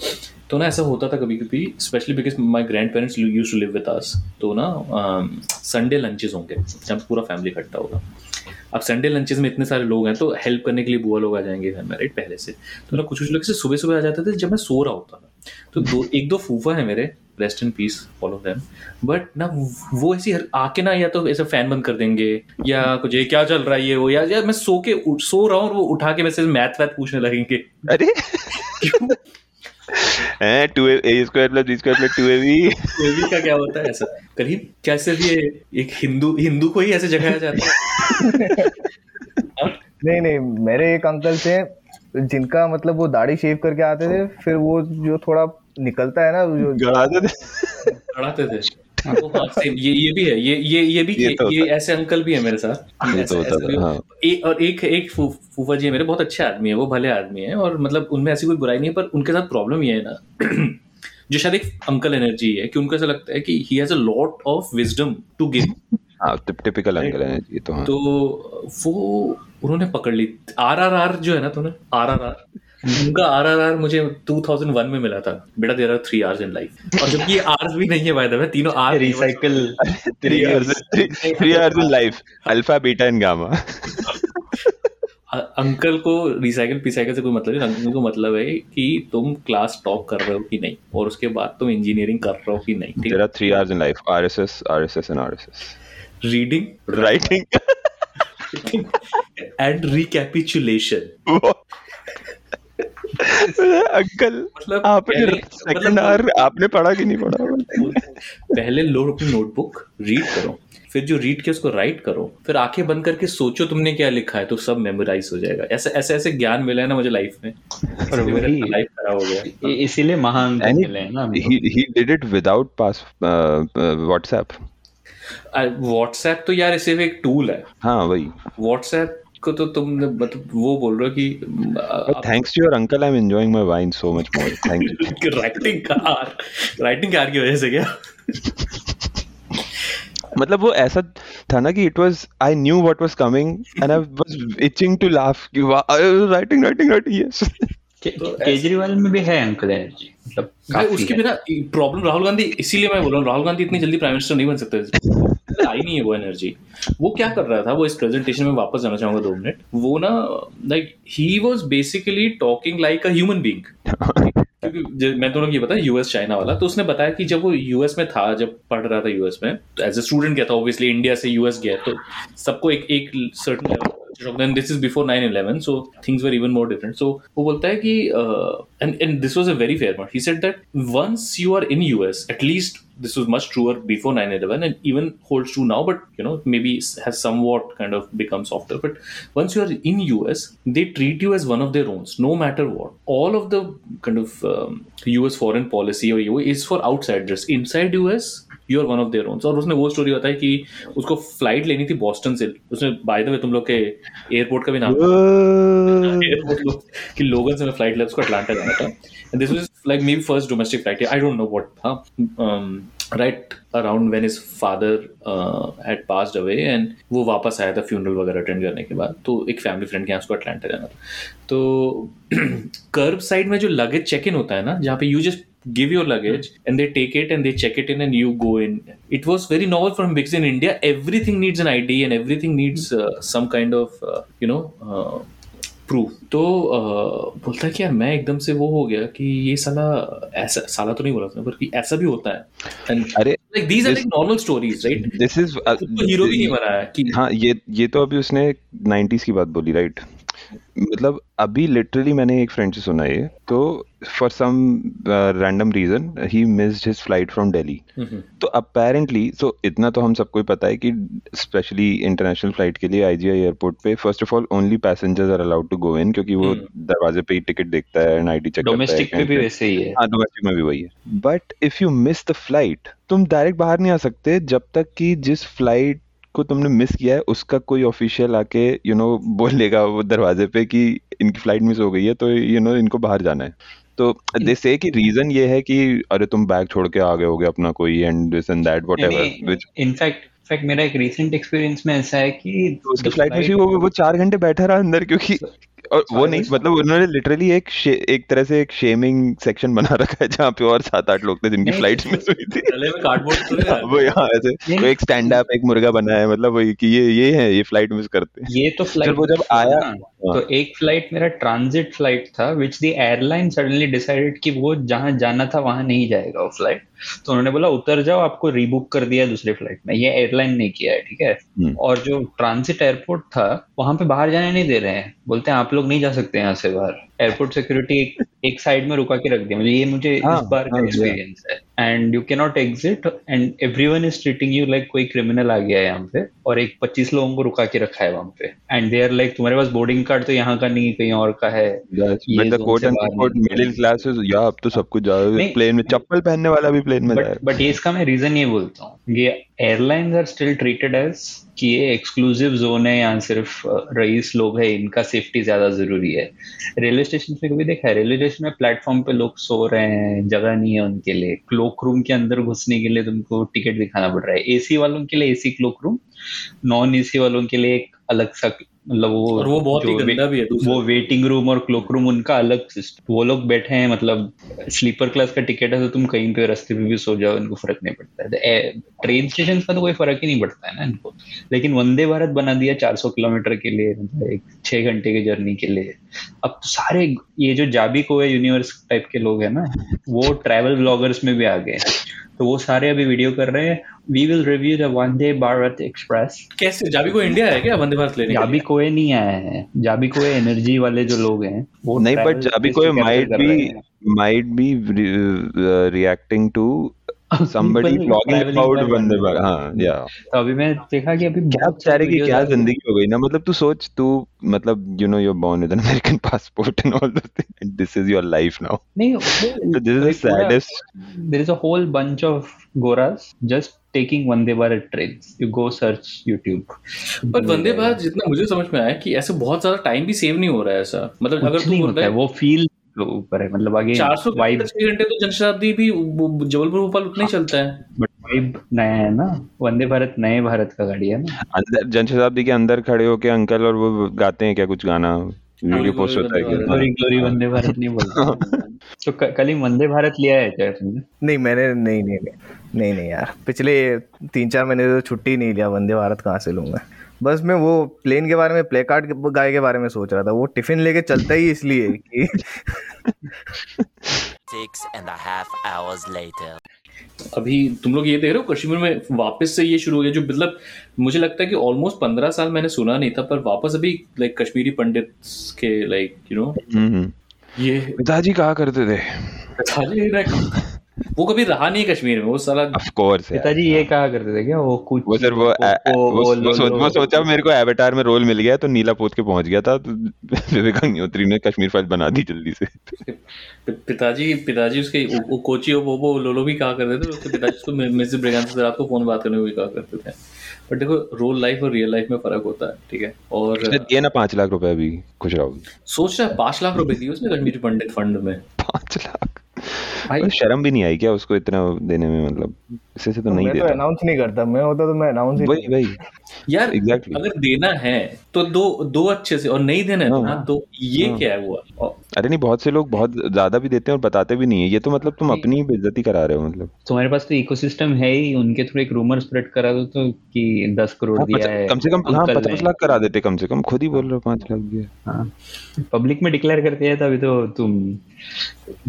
तो ना ऐसा होता था कभी कभी specially because my grandparents use to live with us तो ना संडे लंचेस होंगे जब पूरा फैमिली इकट्ठा होगा। अब संडे लंचेस में इतने सारे लोग हैं तो हेल्प करने के लिए बुआ लोग आ जाएँगे घर में राइट पहले से। तो ना कुछ कुछ लोग से सुबह सुबह आ जाते थे जब मैं सो रहा होता था। तो दो एक दो फूफा है मेरे rest in peace follow them but ना वो ऐसी हर- आके ना या तो ऐसे फ़ैन बंद कर देंगे या कुछ ये क्या चल रहा है ये वो? या, या मैं सो के सो रहा हूँ और वो उठा के वैसे मैथ वैथ पूछने लगेंगे। अरे! हैं two A square plus B square plus two A B baby का क्या होता है ऐसा? करीब क्या सिर्फ़ ये एक हिंदू हिंदू को ही ऐसे जगाया जाता है? नहीं नहीं मेरे एक अंकल थे जिनका मतलब वो दाढ़ी शेव करके आते थे फिर वो जो थोड़ा निकलता है ना जो गड़ाते थे। गड़ाते थे। ये ये भी है ये ये ये भी ये तो ये ऐसे अंकल भी है मेरे साथ। ये तो होता था, हाँ। ए- और एक एक फूफा जी है मेरे बहुत अच्छे आदमी है वो भले आदमी है और मतलब उनमें ऐसी कोई बुराई नहीं है पर उनके साथ प्रॉब्लम ये है ना जो शायद एक अंकल एनर्जी है कि उनको ऐसा लगता है कि he has a lot of wisdom to give हाँ टिपिकल अंकल है ये तो हाँ। तो वो उन्होंने पकड़ ली। आर आर आर जो है ना तूने आर आर आर उनका आर आर आर मुझे 2001 में मिला था। बेटा there are three hours in life और जबकि ये आर्स भी नहीं है बाय द वे तीनों are recycle three years three years in life alpha beta and gamma uncle को रिसाइकल पिसाइकल से कोई मतलब नहीं। अंकल को मतलब है कि तुम क्लास टॉप कर रहे हो कि नहीं और उसके बाद तुम इंजीनियरिंग कर रहे हो कि नहीं ठीक? There are three hours in life RSS RSS and RSS reading writing and recapitulation uncle मतलब आपने सेकंड मतलब- आवर आपने पढ़ा कि नहीं पढ़ा? पहले लो अपनी नोटबुक रीड करो। फिर जो रीड किया उसको राइट करो। फिर आँखें बंद करके सोचो तुमने क्या लिखा है तो सब मेमोराइज हो जाएगा। ऐसे ऐसे ऐसे ज्ञान मिला है ना मुझे लाइफ में। लाइफ खराब हो गया। इसीलिए महान मिले हैं ना it without pass uh, uh, WhatsApp. WhatsApp तो यार सिर्फ़ एक टूल है। हाँ वही। व्हाट्सएप को तो तुम मतलब वो बोल रहे हो कि But thanks to your uncle I'm enjoying my wine so much more. Thank you. Writing car writing car की वजह से क्या? मतलब वो ऐसा था ना कि it was I knew what was coming and I was itching to laugh कि writing writing writing yes Kejriwal में भी है अंकल एनर्जी मतलब उसके बिना प्रॉब्लम राहुल गांधी इसीलिए मैं बोल रहा हूँ राहुल गांधी इतनी जल्दी प्राइम मिनिस्टर नहीं बन सकते। आई नहीं है वो एनर्जी वो क्या कर रहा था, वो इस प्रेजेंटेशन में वापस जाना चाहूँगा दो मिनट वो ना like he was basically talking like a human being क्योंकि मैं को ये पता यूएस चाइना वाला. तो उसने बताया कि जब वो यूएस में था, जब पढ़ रहा था यूएस में तो एज ए स्टूडेंट गया था ऑब्वियसली इंडिया से यूएस गया तो सबको एक एक certain then this is before 9/11 so things were even more different so वो बोलता है कि and and this was a very fair point he said that once you are in US at least this was much truer before 9-11 and even holds true now but you know maybe has somewhat kind of become softer. But once you are in us they treat you as one of their own no matter what. All of the kind of um, us foreign policy or you is for outsiders inside us you are one of their ones और उसने वो स्टोरी बताई कि उसको फ़्लाइट लेनी थी बॉस्टन से। उसने बाय द वे तुम लोग के एयरपोर्ट का भी नाम एयरपोर्ट कि लोगन से मैं फ़्लाइट लिया उसको अटलांटा जाना था। And this was like maybe first domestic flight I don't know what था right around when his father had passed away and वो वापस आया था फ्यूनरल वगैरह अटेंड करने के बाद। तो एक फैमिली फ्रेंड के यहाँ उसको अटलांटा जाना था। तो कर्ब साइड में जो लगेज चेक इन होता है ना जहाँ पे you just give your luggage and they take it and they check it in and you go in it was very novel for him because in india everything needs an id and everything needs uh, some kind of uh, you know uh, proof तो uh, बोलता है कि यार मैं एकदम से वो हो गया कि ये साला ऐसा साला तो नहीं बोला उसने बल्कि ऐसा भी होता है And अरे like these are like normal stories right this is तो हीरो भी नहीं बना है कि हाँ ये ये तो अभी उसने 90s की बात बोली राइट मतलब अभी लिटरली मैंने एक फ्रेंड से सुना ये तो for some random reason he missed his flight from Delhi तो अपेरेंटली सो इतना तो हम सबको ही पता है कि स्पेशली इंटरनेशनल फ़्लाइट के लिए आईजीआई एयरपोर्ट पे first of all only passengers are allowed to go in क्योंकि वो दरवाजे पे ही टिकट देखता है एंड आईडी चेक करता है डोमेस्टिक भी वैसे ही है। हाँ डोमेस्टिक में भी वही है। But if you miss the flight तुम डायरेक्ट बाहर नहीं आ सकते जब तक कि जिस फ़्लाइट को तुमने मिस किया है उसका कोई ऑफिशियल आके यू नो बोलेगा वो दरवाजे पे कि इनकी फ़्लाइट मिस हो गई है तो यू नो इनको बाहर जाना है। तो दे से कि रीजन ये है कि अरे तुम बैग छोड़ के आ गए होगे अपना कोई and this and that whatever which in fact in fact मेरा एक रीसेंट एक्सपीरियंस में ऐसा है कि उसकी फ़्लाइट हुई वो वो चार घंटे बैठा रहा अंदर क्योंकि और वो नहीं मतलब उन्होंने लिटरली एक एक तरह से एक शेमिंग सेक्शन बना रखा है जहाँ पे और सात आठ लोग थे जिनकी फ़्लाइट मिस हुई थी। गले में कार्डबोर्ड तो वो यहाँ ऐसे। वो एक स्टैंड अप एक मुर्गा बना है मतलब कि ये ये है ये फ़्लाइट मिस करते हैं। ये तो फ़्लाइट वो जब आया तो एक फ़्लाइट मेरा ट्रांजिट फ़्लाइट था which the airline suddenly decided कि वो जहाँ जाना था वहाँ नहीं जाएगा वो फ़्लाइट तो उन्होंने बोला उतर जाओ आपको रीबुक कर दिया दूसरे फ़्लाइट में। ये एयरलाइन ने किया है ठीक है? हम्म। और जो ट्रांजिट एयरपोर्ट था वहाँ पे बाहर जाने नहीं दे रहे हैं। बोलते हैं आप लोग नहीं जा सकते यहाँ से बाहर। एयरपोर्ट सिक्योरिटी एक एक साइड में रुका के रख दिया। मुझे ये मुझे हाँ, इस बार का हाँ, एक्सपीरियंस है। And you can not exit and everyone is treating you like कोई क्रिमिनल आ गया है यहाँ पे और एक 25 लोगों को रुका के रखा है वहाँ पे। एंड दे आर लाइक तुम्हारे पास बोर्डिंग कार्ड तो यहाँ का नहीं कहीं और का है। मिडिल क्लासेस या अब तो सब कुछ प्लेन में चप्पल पहनने वाला भी प्लेन में बट बट ये इसका मैं रीजन ये बोलता हूँ ये airlines are still treated as कि ये एक्सक्लूसिव जोन है, यहाँ सिर्फ़ रईस लोग हैं, इनका सेफ्टी ज़्यादा ज़रूरी है। रेलवे स्टेशन पे कभी देखा है? रेलवे स्टेशन में प्लेटफॉर्म पे लोग सो रहे हैं, जगह नहीं है उनके लिए। क्लोक रूम के अंदर घुसने के लिए तुमको टिकट दिखाना पड़ रहा है। एसी वालों के लिए AC cloak room non AC वालों के लिए एक अलग सा मतलब वो और वो बहुत ही गंदा भी है वो वेटिंग रूम और क्लोक रूम उनका अलग सिस्टम वो लोग बैठे हैं मतलब स्लीपर क्लास का टिकट है तो तुम कहीं पे रास्ते पे भी सो जाओ इनको फ़र्क नहीं पड़ता। है ट्रेन स्टेशन का तो कोई फ़र्क ही नहीं पड़ता है ना इनको। लेकिन वंदे भारत बना दिया 400 किलोमीटर के लिए मतलब एक छह घंटे की जर्नी के लिए। अब तो सारे ये जो जाबी को यूनिवर्स टाइप के लोग है ना वो ट्रैवल ब्लॉगर्स में भी आ गए तो वो सारे अभी वीडियो कर रहे हैं we will review the Vande Bharat express कैसे? जाबी को इंडिया है क्या वंदे भारत लेने जाबी कोए नहीं आए हैं। जाबी कोए एनर्जी वाले जो लोग हैं वो नहीं बट जाबी space कोई को capture might be might be reacting to somebody vlogging about Vande Vande Bharat हाँ या तो अभी मैं देखा कि अभी क्या बेचारे की क्या। ज़िंदगी हो गई ना? मतलब तू सोच तू मतलब you know you born with an American passport and all this and this is your life now नहीं this is the saddest- there is a whole bunch of goras just taking Vande Bharat trains. You go search YouTube. पर वंदे भारत जितना मुझे समझ में आया कि ऐसे बहुत ज़्यादा टाइम भी सेव नहीं हो रहा है ऐसा। मतलब अगर तू होता है है वो फील ऊपर है। मतलब आगे चार सौ वाइब छह घंटे तो जनशताब्दी भी जबलपुर भोपाल उतना ही चलता है। बट वाइब नया है ना। वंदे भारत नए भारत का गाड़ी है ना। जनशताब्दी के अंदर खड़े होके अंकल और वो गाते हैं क्या कुछ गाना? वीडियो पोस्ट होता है ग्लोरी ग्लोरी वंदे भारत नहीं बोलते तो कल ही वंदे भारत लिया है क्या तुमने नहीं मैंने नहीं नहीं नहीं नहीं नहीं यार। पिछले तीन चार महीने से तो छुट्टी नहीं लिया वंदे भारत कहाँ से लूँगा? बस मैं वो प्लेन के बारे में प्ले कार्ड गाय के बारे में सोच रहा था। वो टिफ़िन लेके चलता ही इसलिए कि अभी तुम लोग ये देख रहे हो कश्मीर में वापस से ये शुरू हो गया जो मतलब मुझे लगता है कि ऑलमोस्ट पंद्रह साल मैंने सुना नहीं था पर वापस अभी लाइक कश्मीरी पंडित के लाइक यू नो ये पिताजी कहा करते थे? पिताजी वो कभी रहा नहीं कश्मीर में वो साला ऑफ़ कोर्स पिताजी ये कहा करते थे क्या वो कुछ वो सर वो वो- वो- सोच, वो सोचा मेरे को एवेटार में रोल मिल गया तो नीला पोत के पहुँच गया था तो विवेक अग्निहोत्री ने कश्मीर फ़ाइल बना दी जल्दी से। पिताजी पिताजी उसके वो- कोची वो वो लोलो भी कहा करते थे उसके पिताजी उसको मिस ब्रिगेंड से रात को फ़ोन बात करने को भी कहा करते थे। बट देखो रोल लाइफ और रियल लाइफ में फ़र्क होता है ठीक है? और उसने दिए ना पाँच लाख रुपए अभी खुश रहो सोच रहा है पाँच लाख रुपए दिए उसने कश्मीरी पंडित फंड में। पाँच लाख? शर्म भी नहीं आई क्या उसको इतना देने में मतलब? इससे से तो नहीं मैं तो देता। अनाउंस नहीं करता मैं होता तो मैं अनाउंस ही वही वही। यार Exactly. अगर देना है तो दो दो अच्छे से और नहीं देना है तो हाँ। ना दो ये हाँ। क्या है हुआ और अरे नहीं बहुत से लोग बहुत ज़्यादा भी देते हैं और बताते भी नहीं है। ये तो मतलब तुम अपनी ही बेइज्जती करा रहे हो मतलब। तुम्हारे पास तो इकोसिस्टम है ही उनके थ्रू एक रूमर स्प्रेड करा दो तो कि दस करोड़ हाँ, दिया है कम से कम हाँ पचास लाख करा देते कम से कम खुद ही बोल रहे हो पाँच लाख हाँ। पब्लिक में डिक्लेयर करते हैं तभी तो तुम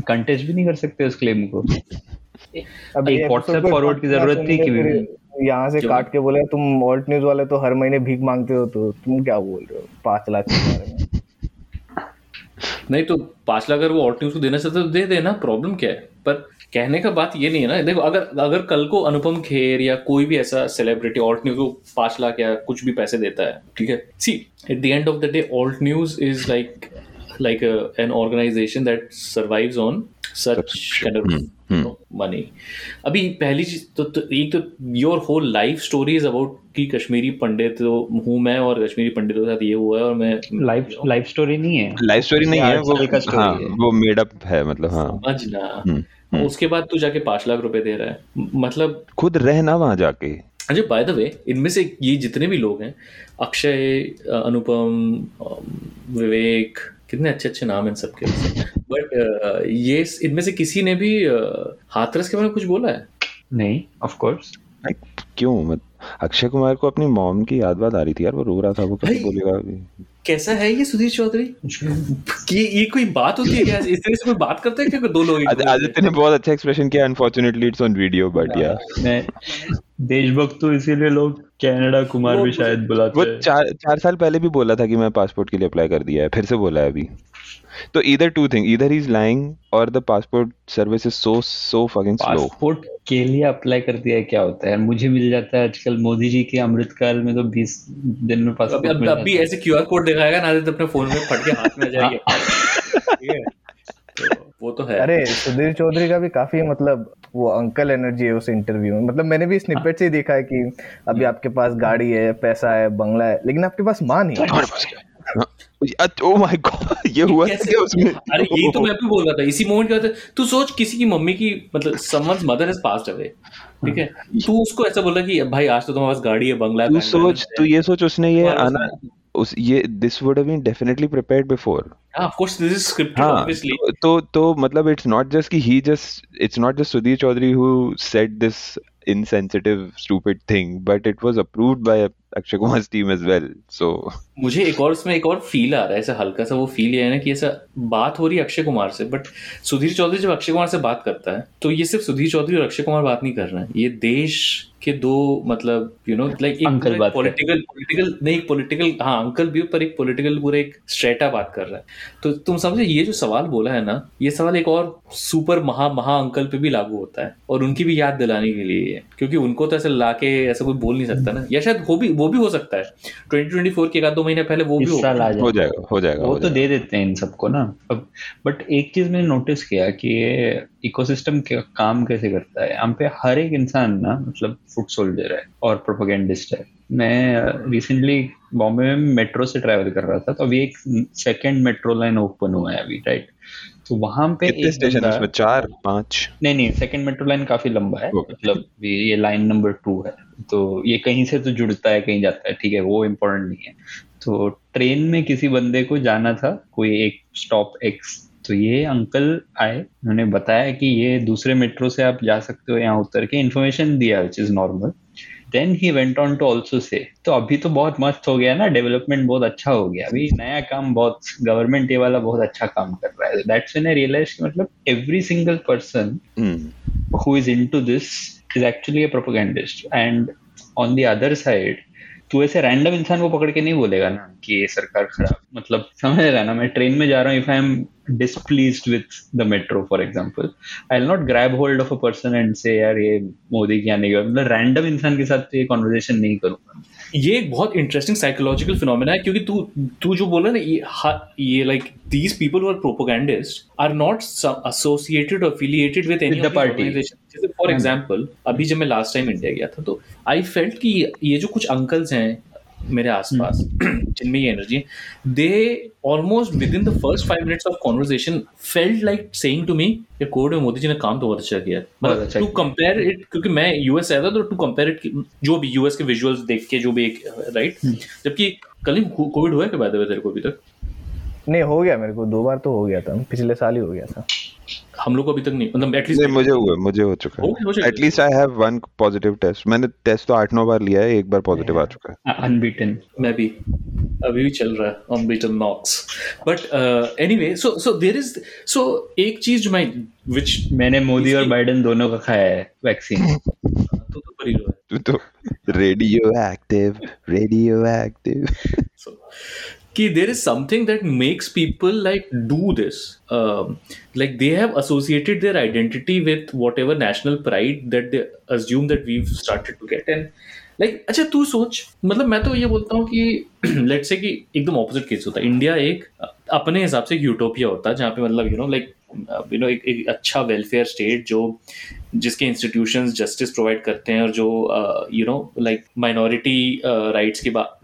कंटेस्ट भी नहीं कर सकते उस क्लेम को। अब एक ये WhatsApp episode को forward की ज़रूरत थी कि- यहाँ से काट के बोले तुम ऑल्ट न्यूज़ वाले तो हर महीने भीख मांगते हो तो तुम क्या बोल रहे हो? पाँच लाख के बारे में. नहीं तो पाँच लाख अगर वो ऑल्ट न्यूज़ को देना चाहते तो दे देना प्रॉब्लम क्या है? पर कहने का बात ये नहीं है ना। देखो अगर अगर कल को अनुपम खेर या कोई भी ऐसा सेलिब्रिटी ऑल्ट न्यूज़ को पाँच लाख या कुछ भी पैसे देता है ठीक है? See at the end of the day Alt News is like like an organization that survives on such kind of money अभी पहली चीज़ तो, तो एक तो your whole life story is about कि कश्मीरी पंडित तो हूँ मैं और कश्मीरी पंडितों के साथ ये हुआ है और मैं लाइफ लाइफ स्टोरी नहीं है। लाइफ स्टोरी नहीं है वो हाँ है। वो मेड अप है मतलब हाँ। समझना। हम्म, हम्म। उसके बाद तू जाके पाँच लाख रुपए दे रहा है। मतलब खुद रहना वहाँ जाके। अच्छा बाय द वे इनमें से ये जितने भी लोग हैं अक्षय अनुपम विवेक कितने अच्छे अच्छे नाम हैं सबके। बट ये इनमें से किसी ने भी हाथरस के बारे में कुछ बोला है? नहीं ऑफ़ कोर्स क्यों? मत अक्षय कुमार को अपनी मॉम की याद बात आ रही थी यार वो रो रहा था वो कैसे बोलेगा अभी कैसा है ये सुधीर चौधरी? कि ये कोई बात होती है क्या? इस तरह से कोई बात करते हैं क्या? दो लोग आदित्य ने बहुत अच्छा एक्सप्रेशन किया unfortunately it's on video but या मैं देशभक्त तो इसीलिए लोग कनाडा कुमार भी शायद बुलाते हैं। वो चार चार साल पहले भी बोला था कि मैं पासपोर्ट के लिए अप्लाई कर दिया है फिर से बोला है अभी। तो इधर टू थिंग इधर इज़ लाइंग और the passport service is so so fucking slow passport के लिए अप्लाई कर दिया है क्या होता है? मुझे मिल जाता है आजकल मोदी जी के अमृतकाल में तो 20 दिन में पासपोर्ट अब मिल अब भी जाता है। ऐसे क्यूआर कोड दिखाएगा ना आदित्य अपने फ़ोन में फट के हाथ में आ जाएगी। ठीक है। तो वो तो है। अरे सुधीर चौधरी का भी काफ़ी मतलब वो अंकल एनर्जी है उस इंटरव्यू में। मतलब मैंने भी स्निपेट से ही देखा है कि अभी आपके पास गाड़ी है पैसा है बंगला है लेकिन आपके पास माँ नहीं है। ओ माय गॉड ये हुआ कैसे क्या उसमें? अरे यही तो मैं भी बोल रहा था इसी मोमेंट क्या होता तू सोच किसी की मम्मी की मतलब someone's mother has passed away ठीक है? तू उसको ऐसा बोला कि भाई आज तो तुम्हारे पास गाड़ी है बंगला है तू सोच तू ये सोच उसने ये आना उस ये this would have been definitely prepared before हाँ of course this is scripted obviously तो तो तो मतलब इट्स नॉट जस्ट कि he just it's not just Sudhir Chaudhary who said this insensitive stupid thing but it was approved by Akshay Kumar's team as well so मुझे एक और इसमें एक और फील आ रहा है ऐसा हल्का सा वो फील ये है ना कि ऐसा बात हो रही है अक्षय कुमार से बट सुधीर चौधरी जब अक्षय कुमार से बात करता है तो ये सिर्फ़ सुधीर चौधरी और अक्षय कुमार बात नहीं कर रहे हैं। ये देश के दो मतलब यू नो लाइक एक पॉलिटिकल पॉलिटिकल नहीं पॉलिटिकल हाँ अंकल भी पर एक पॉलिटिकल पूरा एक स्ट्रेटा बात कर रहा है। तो तुम समझे ये जो सवाल बोला है ना ये सवाल एक और सुपर महा महा अंकल पे भी लागू होता है और उनकी भी याद दिलाने के लिए है क्योंकि उनको तो ऐसे लाके ऐसा कोई बोल नहीं सकता ना। या शायद हो भी वो भी हो सकता है। 2024 के एक आध दो महीने पहले वो भी हो साल आ हो जाएगा हो जाएगा वो हो तो जाएगा। दे देते हैं इन सबको ना। अब बट एक चीज़ मैंने नोटिस किया कि ये इकोसिस्टम काम कैसे करता है। यहाँ पे हर एक इंसान ना मतलब फुट सोल्जर है और प्रोपोगेंडिस्ट है। मैं रिसेंटली बॉम्बे में मेट्रो से ट्रैवल कर रहा था तो अभी एक सेकंड मेट्रो लाइन ओपन हुआ है अभी राइट तो वहाँ पे कितने एक स्टेशन उसमें? चार पाँच? नहीं नहीं सेकंड मेट्रो लाइन काफ़ी लंबा है। मतलब ये ये लाइन नंबर टू है। तो ये कहीं से तो जुड़ता है कहीं जाता है। ठीक है वो इम्पोर्टेंट नहीं है। तो ट्रेन में किसी बंदे को जाना था कोई एक स्टॉप एक्स तो ये अंकल आए उन्होंने बताया कि ये दूसरे मेट्रो से आप जा सकते हो यहाँ उतर के इन्फॉर्मेशन दिया which is normal then he went on to also से तो अभी तो बहुत मस्त हो गया ना डेवलपमेंट बहुत अच्छा हो गया। अभी नया काम बहुत गवर्नमेंट ये वाला बहुत अच्छा काम कर रहा है। दैट्स व्हेन आई रियलाइज़ मतलब every single person who is into this is actually a propagandist and on the other side तू ऐसे रैंडम इंसान को पकड़ के नहीं बोलेगा ना कि ये सरकार खराब मतलब समझ रहा ना, मैं ट्रेन में जा रहा हूँ if I am displeased with the metro for example i'll not grab hold of a person and say यार ये मोदी क्या नहीं हुआ मतलब रैंडम इंसान के साथ ये कॉन्वर्जेशन नहीं करूँगा ये एक बहुत इंटरेस्टिंग साइकोलॉजिकल फिनोमेना है क्योंकि तू तू जो बोला ना ये ये like these people who are propagandist are not associated affiliated with any With the party. जैसे फॉर एग्जांपल अभी जब मैं लास्ट टाइम इंडिया गया था तो आई फेल्ट कि ये जो कुछ अंकल्स हैं मेरे आसपास जिनमें ये एनर्जी है they almost within the first five minutes of conversation felt like saying to me ये कोड में मोदी जी ने काम तो बहुत अच्छा किया मतलब टू। कंपेयर इट क्योंकि मैं यूएस आया था तो टू कंपेयर इट जो भी यूएस के विजुअल्स देख के जो भी एक राइट जबकि कल ही कोविड हुआ है क्या बाय द वे तेरे को अभी तक? नहीं हो गया मेरे को दो बार तो हो गया था पिछले साल ही हो गया था। हम लोग को अभी तक नहीं मतलब एटलीस्ट नहीं मुझे हुआ मुझे हो चुका हो। At least I have one positive test मैंने टेस्ट तो आठ नौ बार लिया है एक बार पॉजिटिव आ चुका है। अनबीटन मैं भी अभी भी चल रहा है on beaten knocks but anyway so so there is so एक चीज़ जो मैं व्हिच मैंने मोदी और बाइडेन दोनों का खाया है वैक्सीन तो तो पर ही। रहा तू तो रेडियो एक्टिव रेडियो एक्टिव कि there is something that makes people like do this like they have associated their identity with whatever national pride that they assume that we started to get and like अच्छा तू सोच। मतलब मैं तो ये बोलता हूँ कि लेट्स से कि एकदम ऑपोजिट केस होता है। इंडिया एक अपने हिसाब से यूटोपिया होता है, जहाँ पे मतलब you know like you know एक, एक अच्छा वेलफेयर स्टेट जो जिसके इंस्टीट्यूशंस जस्टिस प्रोवाइड करते हैं और जो you know like minority rights के बात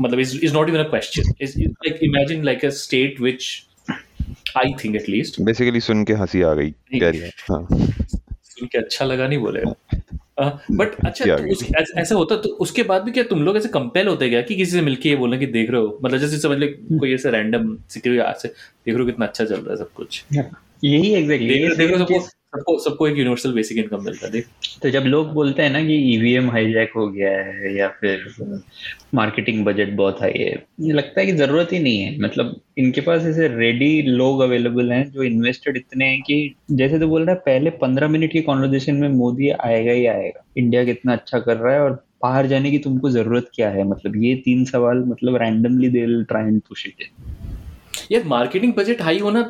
मतलब is is not even a question is like imagine like a state which I think at least basically सुन के हँसी आ गई। कैरियर हाँ। सुन के अच्छा लगा नहीं बोलेगा बट अच्छा तो उस, ऐस- ऐसा होता तो उसके बाद भी क्या तुम लोग ऐसे कंपेल होते क्या कि किसी से मिलके ये बोलना कि देख रहे हो? मतलब जैसे समझ ले कोई ऐसे रैंडम सिक्योरिटी आज से देख रहे हो कितना अच्छा चल रहा है सब कुछ। यही एग्जैक्टली देख रहे देख रहे हो सबको सबको सबको एक यूनिवर्सल बेसिक इनकम मिलता है, देख। तो जब लोग बोलते हैं ना कि ईवीएम हाईजैक हो गया है या फिर मार्केटिंग बजट बहुत हाई है, मुझे लगता है कि ज़रूरत ही नहीं है। मतलब इनके पास ऐसे रेडी लोग अवेलेबल हैं जो इन्वेस्टेड इतने हैं कि जैसे तो बोल रहा है, पहले पंद्रह मिनट की कॉन्वर्जेशन में मोदी आएगा ही आएगा। इंडिया कितना अच्छा कर रहा है और बाहर जाने की तुमको ज़रूरत क्या है? मतलब ये तीन सवाल मतलब randomly they try and push it यार मार्केटिंग बजट हाई होना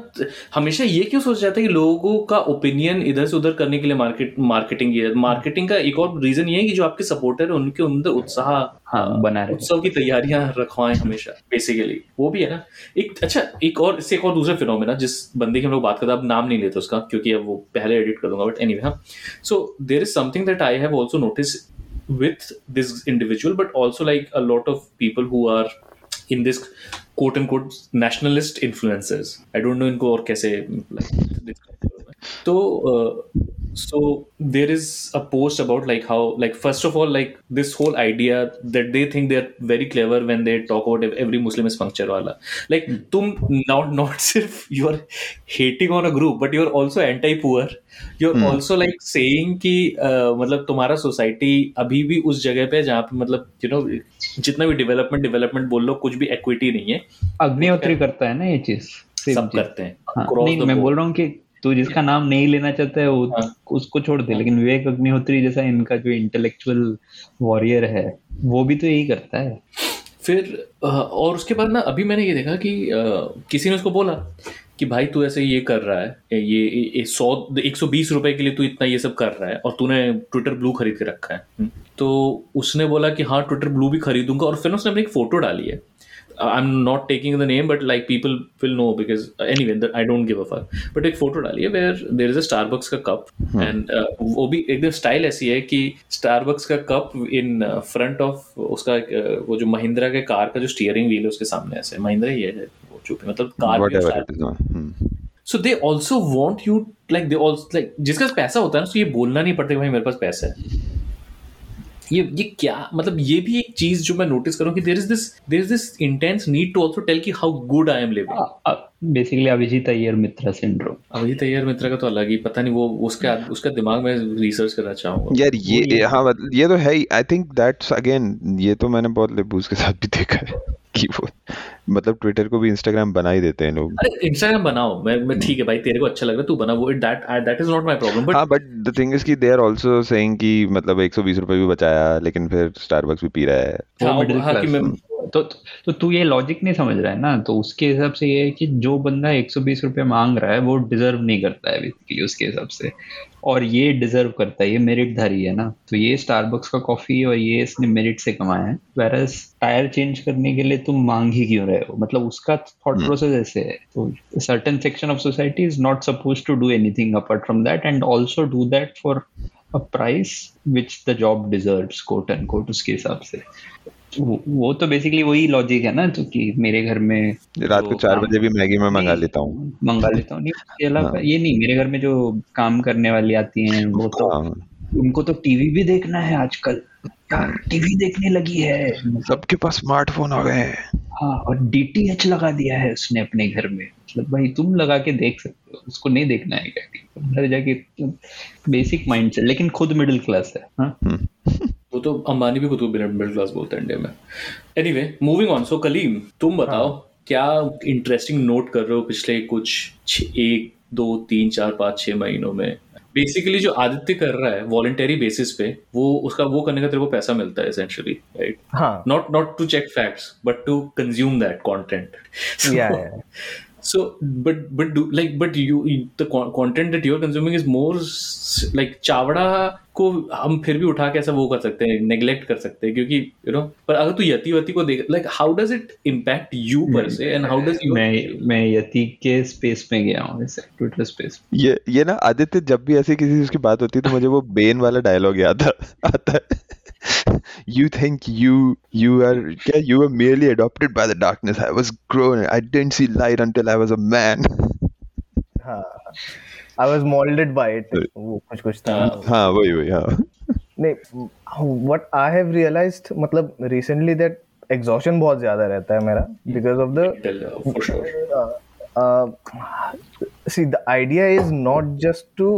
हमेशा ये क्यों सोचा जाता है कि लोगों का ओपिनियन इधर से उधर करने के लिए मार्केट मार्केटिंग ये मार्केटिंग का एक और रीजन ये है कि जो आपके सपोर्टर है उनके अंदर उत्साह हाँ बना रहे। उत्सव की तैयारियाँ रखवाएँ हमेशा बेसिकली वो भी है ना। एक अच्छा एक और इससे एक और दूसरा फिनोमेना जिस बंदे की हम लोग बात करते हैं अब नाम नहीं लेते उसका क्योंकि अब वो पहले एडिट कर दूँगा बट एनीवे हाँ। So there is something that I have also notice with this individual but also like a lot of people who are in this quote and quote nationalist influencers I don't know इनको और कैसे तो so there is a post about like how like first of all like this whole idea that they think they're very clever when they talk about ev- every muslim is puncture wala like tum not not sirf you are hating on a group but you're also anti poor you're Hmm. also like saying कि uh, मतलब तुम्हारा सोसाइटी अभी भी उस जगह पे है जहाँ पे मतलब यू नो जितना भी डेवलपमेंट डेवलपमेंट बोल लो कुछ भी इक्विटी नहीं है अग्निहोत्री करता है ना ये चीज़ Same सब चीज़। करते हैं हाँ, नहीं मैं बोल रहा हूँ कि तू जिसका नाम नहीं लेना चाहता है वो हाँ। उसको छोड़ दे लेकिन विवेक अग्निहोत्री जैसा इनका जो इंटेलेक्चुअल वॉरियर है वो भी तो यही करता है फिर और उसके बाद ना अभी मैंने ये देखा कि किसी ने उसको बोला कि भाई तू ऐसे ये कर रहा है ये सौ एक सौ बीस रुपए के लिए तू इतना ये सब कर रहा है और तूने ट्विटर ब्लू खरीद के रखा है। तो उसने बोला कि हाँ ट्विटर ब्लू भी खरीदूँगा और फिर उसने अपनी एक फ़ोटो डाली है I am not taking the name but like people will know because any way I don't give a fuck but एक फ़ोटो डाली है where there is a Starbucks का कप एंड वो भी एकदम स्टाइल ऐसी है कि स्टारबक्स का कप इन फ्रंट ऑफ़ उसका uh, वो जो महिंद्रा के कार का जो स्टीयरिंग व्हील है उसके सामने ऐसे। महिंद्रा ही है वो भी मतलब car. So they also want you like they also like जिसका पास पैसा होता है ना उसको ये बोलना नहीं पड़ता कि भाई मेरे पास पैसा है। ये ये क्या? मतलब ये भी एक चीज़ जो मैं नोटिस करूँ कि there is this there is this intense need to also tell की how good I am living basically Abhijit Iyer Mitra syndrome अभी तैयार मित्र का तो अलग ही पता नहीं वो उसका उसका दिमाग में रिसर्च करना चाहूँगा। यार ये ये- हाँ मतलब ये तो है ही आई थिंक दैट्स अगेन ये तो मैंने बहुत लेबूस के साथ भी देखा है कि वो मतलब ट्विटर को भी इंस्टाग्राम बना ही देते हैं लोग। अरे इंस्टाग्राम बनाओ मैं मैं ठीक है भाई तेरे को अच्छा लग रहा है तू बना वो that that is not my problem but हाँ बट द थिंग इज़ कि दे आर आल्सो सेइंग कि मतलब 120 रुपए भी बचाया लेकिन फिर स्टारबक्स भी पी रहा है। हाँ, हाँ कि मैं तो तो तू ये लॉजिक नहीं समझ रहा है ना? तो उसके हिसाब से ये है कि जो बंदा 120 रुपए मांग रहा है वो डिजर्व नहीं करता है बेसिकली उसके हिसाब से। और ये डिजर्व करता है ये मेरिट धारी है ना? तो ये स्टारबक्स का कॉफ़ी और ये इसने मेरिट से कमाया है। वेरस टायर चेंज करने के लिए तुम मांग ही क्यों रहे हो? मतलब उसका थॉट प्रोसेस ऐसे है। तो certain section of society is not suppose to do anything apart from that and also do that for a price which the job deserve quote and quote उसके हिसाब से। वो, तो बेसिकली वही लॉजिक है ना तो कि मेरे घर में रात को चार बजे भी मैगी में मंगा लेता हूँ। मंगा लेता हूँ नहीं हाँ। ये नहीं मेरे घर में जो काम करने वाली आती हैं वो तो हाँ, उनको तो टीवी भी देखना है आजकल। टीवी देखने लगी है? सबके पास स्मार्टफ़ोन आ गए हैं। हाँ और डीटीएच लगा दिया है उसने अपने घर में। मतलब भाई तुम लगा के देख सकते हो उसको नहीं देखना है घर जाके बेसिक माइंड से लेकिन खुद मिडिल क्लास है हाँ। वो तो अंबानी भी खुद को मिडिल क्लास बोलते हैं इंडिया में। Anyway moving on so Kaleem तुम बताओ क्या इंटरेस्टिंग नोट कर रहे हो पिछले कुछ एक दो तीन चार पाँच छह महीनों में? बेसिकली जो आदित्य कर रहा है वॉलेंटरी बेसिस पे वो उसका वो करने का तेरे को पैसा मिलता है एसेंशियली राइट हाँ। Not not to check facts but to consume that content. So, but but do like but you the content that you're consuming is more like Chavda को हम फिर भी उठा के ऐसा वो कर सकते हैं नेग्लेक्ट कर सकते हैं क्योंकि यू नो पर अगर तू यति वति को देख like how does it impact you पर से एंड हाउ डज यू मैं मैं यति के स्पेस में गया हूँ ऐसे ट्विटर स्पेस ये ये ना आदित्य जब भी ऐसी किसी चीज़ की बात होती है तो मुझे वो बेन वाला डायलॉग याद आता है। you think you you are क्या you were merely adopted by the darkness I was grown I didn't see light until I was a man हाँ I was moulded by it वो कुछ कुछ था हाँ वही वही हाँ नहीं व्हाट आई हैव रियलाइज्ड मतलब रिसेंटली दैट एग्जॉशन बहुत ज्यादा रहता है मेरा because of the for sure uh, see the idea is not just to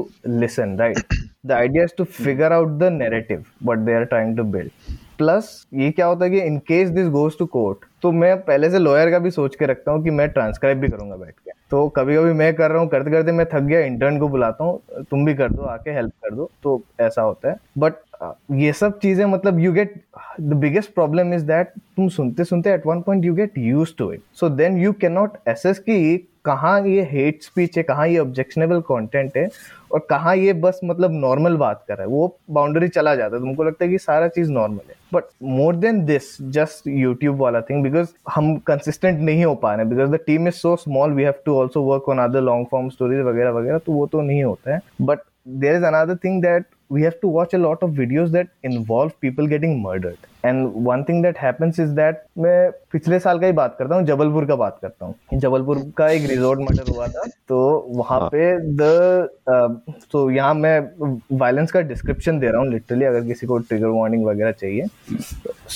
listen right the idea is to figure out the narrative what they are trying to build. Plus ये क्या होता है कि in case this goes to court तो मैं पहले से लॉयर का भी सोच के रखता हूँ कि मैं ट्रांसक्राइब भी करूँगा बैठ के। तो कभी कभी मैं कर रहा हूँ करते करते मैं थक गया इंटर्न को बुलाता हूँ तुम भी कर दो आके हेल्प कर दो तो ऐसा होता है। बट ये सब चीज़ें मतलब you get the biggest problem is that तुम सुनते सुनते at one point you get use to it so then you can not assess कि कहाँ ये हेट स्पीच है, कहाँ ये ऑब्जेक्शनेबल कंटेंट है, और कहाँ ये बस मतलब नॉर्मल बात कर रहा है। वो बाउंड्री चला जाता है। तुमको लगता है कि सारा चीज़ नॉर्मल है। But more than this just YouTube वाला थिंग बिकॉज़ हम कंसिस्टेंट नहीं हो पा रहे because the team is so small we have to also work on other long form stories वगैरह वगैरह तो वो तो नहीं होता है। But there is another thing that we have to watch a lot of videos that involve people getting murdered. And one thing that happens is that मैं पिछले साल का ही बात करता हूँ जबलपुर का बात करता हूँ। जबलपुर का एक रिजॉर्ट मर्डर हुआ था तो वहाँ पे द तो यहाँ मैं वायलेंस का डिस्क्रिप्शन दे रहा हूँ लिटरली अगर किसी को ट्रिगर वार्निंग वगैरह चाहिए।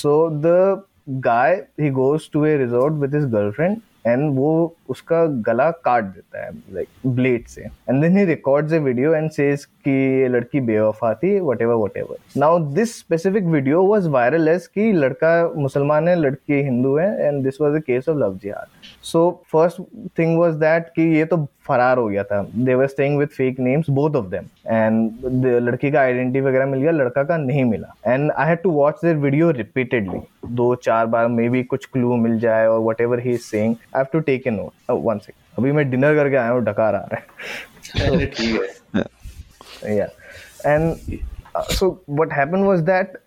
So the guy he goes to a resort with his girlfriend and वो उसका गला काट देता है लाइक ब्लेड से। And then he records a video and says कि ये लड़की बेवफा थी whatever whatever now this specific video was viral as कि लड़का मुसलमान है, लड़की हिंदू है and this was a case of love jihad so first thing was that कि ये तो फरार हो गया था। They were staying with fake names both of them and लड़की का आइडेंटिटी वगैरह मिल गया लड़का का नहीं मिला। And I had to watch this video repeatedly दो चार बार मे बी कुछ क्लू मिल जाए और whatever he is saying I have to take a note one second अभी मैं डिनर करके आया हूँ डकार आ रहा है। ठीक है। Yeah and uh, so what happened was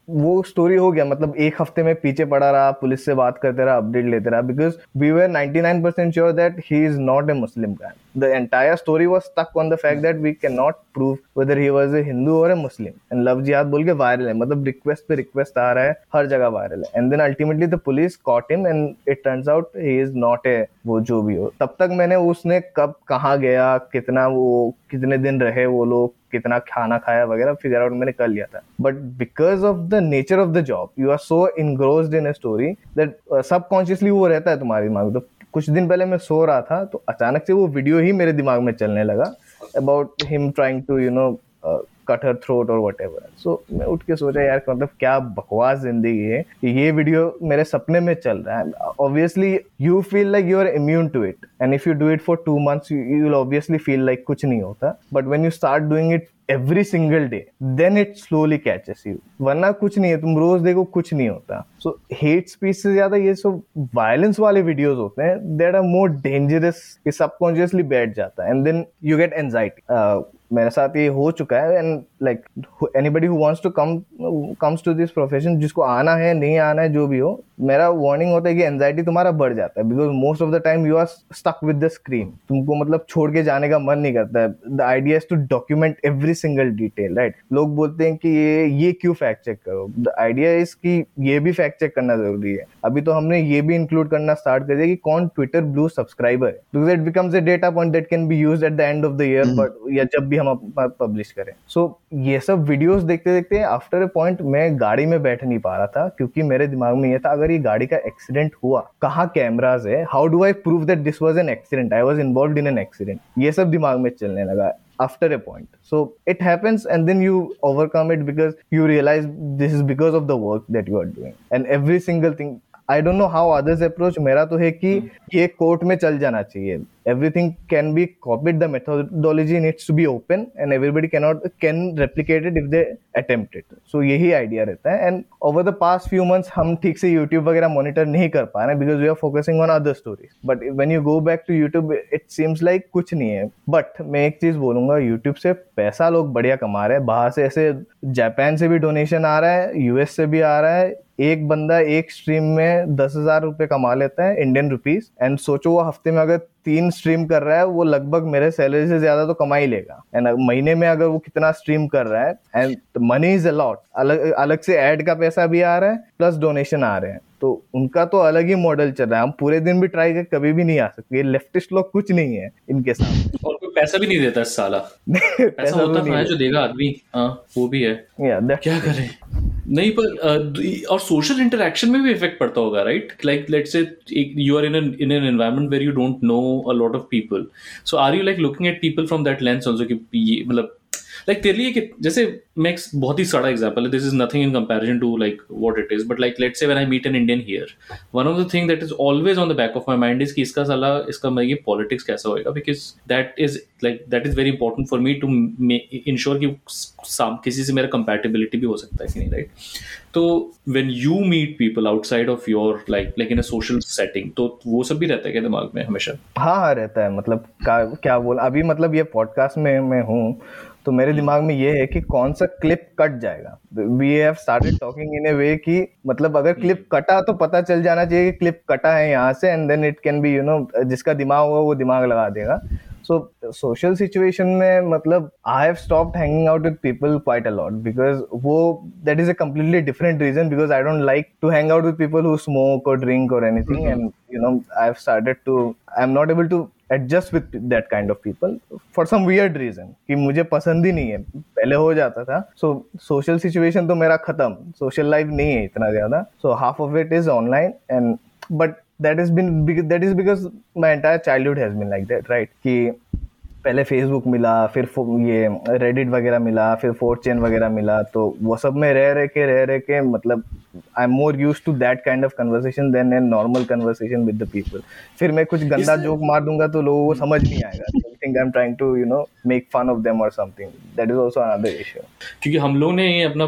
वो स्टोरी हो गया। मतलब एक हफ़्ते में पीछे पड़ा रहा पुलिस से बात करते रहा अपडेट लेते रहा। Because we were 99% sure that he is not a Muslim guy the entire story was stuck on the fact that we can not prove whether he was a Hindu और ए मुस्लिम एंड लव जिहाद बोल के वायरल है। मतलब रिक्वेस्ट पे रिक्वेस्ट आ रहा है, हर जगह वायरल है। And then ultimately the police caught him and it turns out he is not a वो जो भी हो। तब तक मैंने उसने कब, कहाँ गया, कितना वो, कितने दिन रहे वो लोग, कितना खाना खाया वगैरह फिगर आउट मैंने कर लिया था। But because of the nature of the job you are so engrossed in a story that subconsciously वो रहता है तुम्हारे दिमाग तो कुछ दिन पहले मैं सो रहा था तो अचानक से वो वीडियो ही मेरे दिमाग में चलने लगा about him trying to you know cut her throat और वट एवर सो मैं उठ के सोचा, यार मतलब क्या बकवास ज़िंदगी है ये वीडियो मेरे सपने में चल रहा है. Obviously you feel like you are immune to it and if you do it for two months you will obviously feel like कुछ नहीं होता. But when you start doing it every single day then it slowly catches you वरना कुछ नहीं है, तुम रोज देखो, कुछ नहीं होता। सो हेट स्पीच से ज़्यादा ये सब वायलेंस वाले वीडियोज़ होते हैं देट आर मोर डेंजरस ये सबकॉन्शियसली बैठ जाता है and then you get anxiety मेरे साथ ये हो चुका है and like anybody who wants to come comes to this profession जिसको आना है नहीं आना है जो भी हो मेरा वार्निंग होता है कि एंजाइटी तुम्हारा बढ़ जाता है because most of the time you are stuck with the screen तुमको मतलब छोड़ के जाने का मन नहीं करता है. The idea is to document every single detail right लोग बोलते हैं कि ये ये क्यों फैक्ट चेक करो? द आइडिया इज़ कि ये भी फैक्ट चेक करना ज़रूरी है. अभी तो हमने ये भी इंक्लूड करना स्टार्ट कर दिया कि कौन ट्विटर ब्लू सब्सक्राइबर है? Because it becomes a data point that can be use at the end of the year but या जब भी हम पब्लिश करें। सो so, ये सब वीडियोस देखते देखते आफ्टर ए पॉइंट मैं गाड़ी में बैठ नहीं पा रहा था क्योंकि मेरे दिमाग में ये था अगर ये गाड़ी का एक्सीडेंट हुआ कहाँ कैमराज है? How do I prove that this was an accident I was involve in an accident ये सब दिमाग में चलने लगा after a point. So it happens and then you overcome it because you realize this is because of the work that you are doing. And every single thing I don't know how others approach मेरा तो है कि ये कोर्ट में चल जाना चाहिए। Everything can be copied the methodology needs to be open and everybody cannot can replicate it if they attempt it so यही idea रहता है and over the past few months हम ठीक से YouTube वगैरह monitor नहीं कर पा रहे because we are focusing on other stories but when you go back to YouTube it seems like कुछ नहीं है but मैं एक चीज़ बोलूँगा YouTube से पैसा लोग बढ़िया कमा रहे हैं बाहर से ऐसे जापान से भी डोनेशन आ रहा है यूएस से भी आ रहा है एक बंदा एक स्ट्रीम में दस हज़ार रुपये कमा लेता है इंडियन रुपीज़ एंड सोचो वो हफ़्ते में अगर तीन स्ट्रीम कर रहा है वो लगभग मेरे सैलरी से ज़्यादा तो कमा ही लेगा। एंड महीने में अगर वो कितना स्ट्रीम कर रहा है एंड मनी इज़ अलॉट अलग अलग से एड का पैसा भी आ रहा है प्लस डोनेशन आ रहे हैं। तो उनका तो अलग ही मॉडल चल रहा है। हम पूरे दिन भी ट्राई कर कभी भी नहीं आ सकते। ये लेफ्टिस्ट लोग कुछ नहीं है इनके साथ। और कोई पैसा भी नहीं देता साला। पैसा तो होता है जो देगा आदमी। हाँ वो भी है। Yeah, क्या करें? नहीं, पर और सोशल इंटरेक्शन में भी इफ़ेक्ट पड़ता होगा right like let's say you are in in an environment where you don't know a lot of people so are you like looking at people from that lens also कि मतलब लाइक तेरे लिए कि, जैसे, मैं बहुत ही सड़ा एग्ज़ाम्पल है this is nothing in comparison to like what it is but like let's say when I meet an Indian here one of the thing that is always on the back of my mind is कि इसका साला, इसका मैं ये पॉलिटिक्स कैसा होएगा? Because that is like that is very important for me to ensure कि किसी से मेरा कंपैटिबिलिटी भी हो सकता है कि नहीं राइट तो when you meet people outside of your like like in a social setting तो वो सब भी रहता है क्या दिमाग में हमेशा? हाँ हाँ रहता है मतलब क्या बोल, अभी मतलब ये पॉडकास्ट में मैं हूँ तो मेरे दिमाग में ये है कि कौन सा क्लिप कट जाएगा। We have started talking in a way कि मतलब अगर क्लिप कटा तो पता चल जाना चाहिए कि क्लिप कटा है यहाँ से and then it can be you know जिसका दिमाग होगा वो दिमाग लगा देगा। सो सोशल सिचुएशन में मतलब I have stopped hanging out with people quite a lot because वो that is a completely different reason because I don't like to hang out with people who smoke और ड्रिंक और anything and you know i've started to i'm not able to adjust with that kind of people for some weird reason कि मुझे पसंद ही नहीं है। पहले हो जाता था। सो सोशल सिचुएशन तो मेरा खत्म। सोशल लाइफ नहीं है इतना ज़्यादा। So half of it is online and but that is been that is because my entire childhood has been like that right कि पहले फेसबुक मिला फिर ये रेडिट वगैरह मिला फिर फोर चेन वगैरह मिला तो वो सब में रह रह के रह रह के मतलब I am more use to that kind of conversation than an normal conversation with the people फिर मैं कुछ गंदा जोक मार दूँगा तो लोगों को समझ नहीं आएगा। Think I am trying to you know make fun of them और something that is also another issue क्योंकि हम लोग ने अपना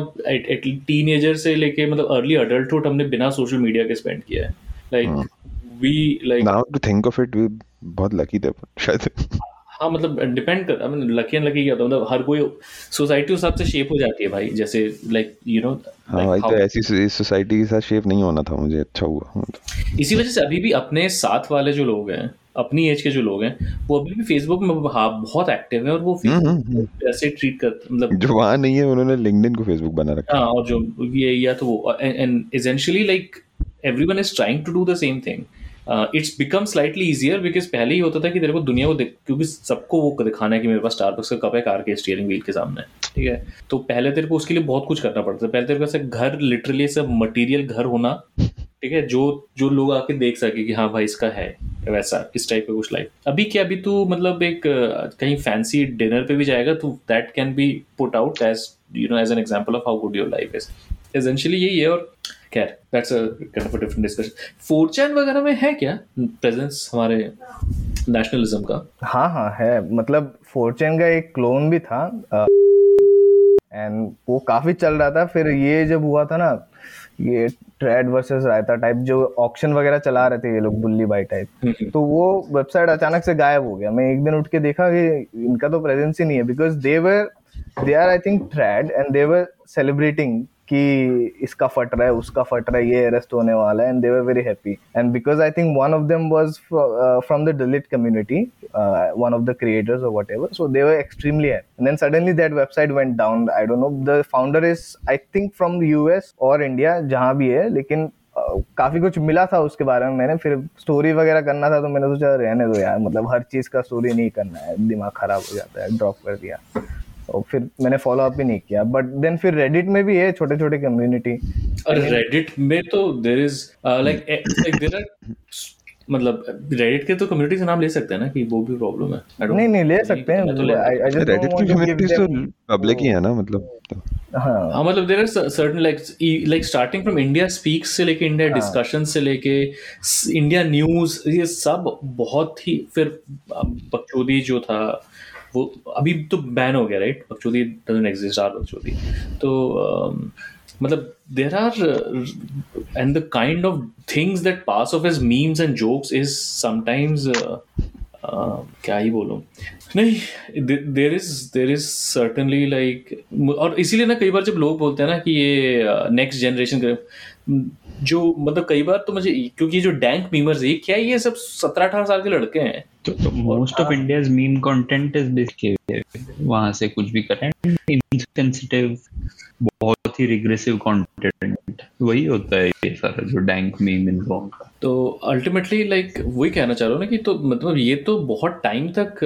टीनेजर से लेके मतलब अर्ली अडल्टहुड हमने बिना सोशल मीडिया के स्पेंड किया है। Like we like now to think of it we बहुत लकी थे शायद। हाँ मतलब डिपेंड कर आई लकी एंड लकी क्या है? मतलब हर कोई सोसाइटी उस हिसाब से शेप हो जाती है भाई जैसे लाइक यू नो हाँ भाई तो ऐसी सोसाइटी के साथ शेप नहीं होना था मुझे अच्छा हुआ मतलब। इसी वजह से अभी भी अपने साथ वाले जो लोग हैं अपनी एज के जो लोग हैं वो अभी भी फेसबुक में हाँ बहुत एक्टिव हैं और वो हम्म, Facebook को ऐसे ट्रीट कर मतलब जो वहाँ नहीं है उन्होंने लिंक्डइन को फेसबुक बना रखा हाँ और जो ये या तो वो and essentially like everyone is trying to do the same thing it's become slightly easier because पहले ही होता था कि तेरे को दुनिया को क्योंकि सबको वो दिखाना है कि मेरे पास स्टारबक्स का कप है कार के स्टीयरिंग व्हील के सामने ठीक है? तो पहले तेरे को उसके लिए बहुत कुछ करना पड़ता था। पहले तेरे को ऐसे घर लिटरली सब मटेरियल घर होना ठीक है, जो जो लोग आके देख सके कि हाँ भाई इसका है, वैसा, इस टाइप का कुछ लाइफ अभी क्या, अभी तू मतलब एक कहीं फैंसी डिनर पे भी जाएगा तो that can B put out as you know as an example of how good your life is essentially यही है और खैर दैट्स अ डिफरेंट डिस्कशन फोरचैन वगैरह में है क्या प्रेजेंस हमारे नेशनलिज्म का? हाँ हाँ है। मतलब फोरचैन का एक क्लोन भी था एंड वो काफ़ी चल रहा था। फिर ये जब हुआ था ना ये ट्रेड वर्सेस रायता टाइप जो ऑक्शन वगैरह चला रहे थे ये लोग बुल्ली बाई टाइप तो वो वेबसाइट अचानक से गायब हो गया। मैं एक दिन उठ के देखा कि इनका तो प्रेजेंस ही नहीं है because they were they are I think trade and they were celebrating कि इसका फट रहा है उसका फट रहा है ये अरेस्ट होने वाला है and they were very happy and because I think one of them was from the delete community of the creators or whatever so they were extremely happy. And then suddenly that website went down. I don't know the founder is i think from the us or india जहाँ भी है लेकिन uh, काफ़ी कुछ मिला था उसके बारे में मैंने फिर स्टोरी वगैरह करना था तो मैंने सोचा रहने दो यार मतलब हर चीज़ का स्टोरी नहीं करना है दिमाग खराब हो जाता है ड्रॉप कर दिया। और फिर मैंने फॉलो अप ही नहीं किया। बट देन फिर रेडिट में भी है छोटे छोटे कम्युनिटी और रेडिट में तो there is like like there are मतलब रेडिट के तो कम्युनिटी से नाम ले सकते हैं ना कि वो भी प्रॉब्लम है। नहीं नहीं ले सकते हैं। रेडिट की कम्युनिटीज तो पब्लिक ही है ना मतलब तो। हाँ। मतलब there are certain like like starting from India speaks से लेके इंडिया डिस्कशन से लेके इंडिया न्यूज़ ये सब बहुत ही फिर बकचोदी जो था वो अभी तो बैन हो गया राइट बकचोदी डजंट एग्जिस्ट आर बकचोदी तो मतलब there are and the kind of things that pass off as memes and jokes is sometimes क्या ही बोलूँ? नहीं there is there is certainly like और इसीलिए ना कई बार जब लोग बोलते हैं ना कि ये नेक्स्ट जनरेशन जो मतलब कई बार तो मुझे क्योंकि जो डैंक मीमर्स है क्या ये सब सत्रह अठारह साल के लड़के हैं? तो most of India's meme content is basically वहाँ से कुछ भी करें। इनसेंसिटिव बहुत ही रिग्रेसिव कंटेंट वही होता है ये सारा जो डैंक मीम इन लोगों का। तो अल्टीमेटली लाइक वही कहना चाह रहा हूँ ना कि तो मतलब ये तो बहुत टाइम तक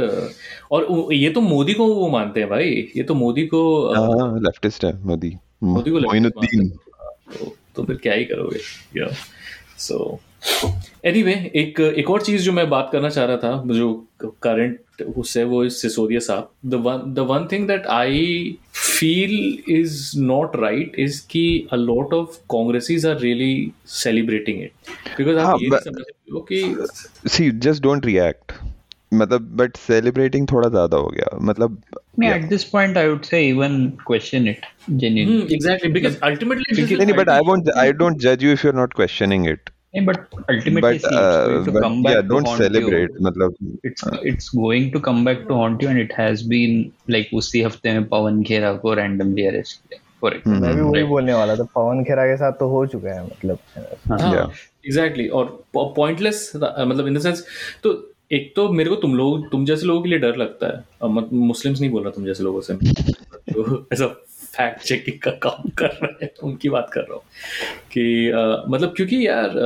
और ये तो मोदी को वो मानते हैं भाई। ये तो मोदी को लेफ्टिस्ट है मोदी। मोदी को लेफ्टिस्ट तो, फिर क्या ही करोगे या सो एनीवे एक एक और चीज़ जो मैं बात करना चाह रहा था जो करंट उससे वो इस सिसोदिया साहब। The one the one thing that I feel is not right is कि a lot of Congressis are really celebrating it because आप ये समझ रहे हो कि सी जस्ट डोंट रिएक्ट मतलब बट सेलिब्रेटिंग थोड़ा ज़्यादा हो गया। मतलब at this point I would say even question it genuine exactly because ultimately नहीं but I won't I don't जज you if you are not questioning it but ultimately it's going to come back to haunt you and it has been like उसी हफ़्ते में पवन खेरा को रैंडमली अरेस्ट किया मैं भी वही बोलने वाला था पवन खेरा के साथ तो हो चुका है मतलब। एग्जैक्टली और मतलब इन एक तो मेरे को तुम लोग तुम जैसे लोगों के लिए डर लगता है। मुस्लिम्स नहीं बोल रहा तुम जैसे लोगों से। तो ऐसा फैक्ट चेकिंग का काम कर रहे हैं उनकी बात कर रहा हूँ कि uh, मतलब क्योंकि यार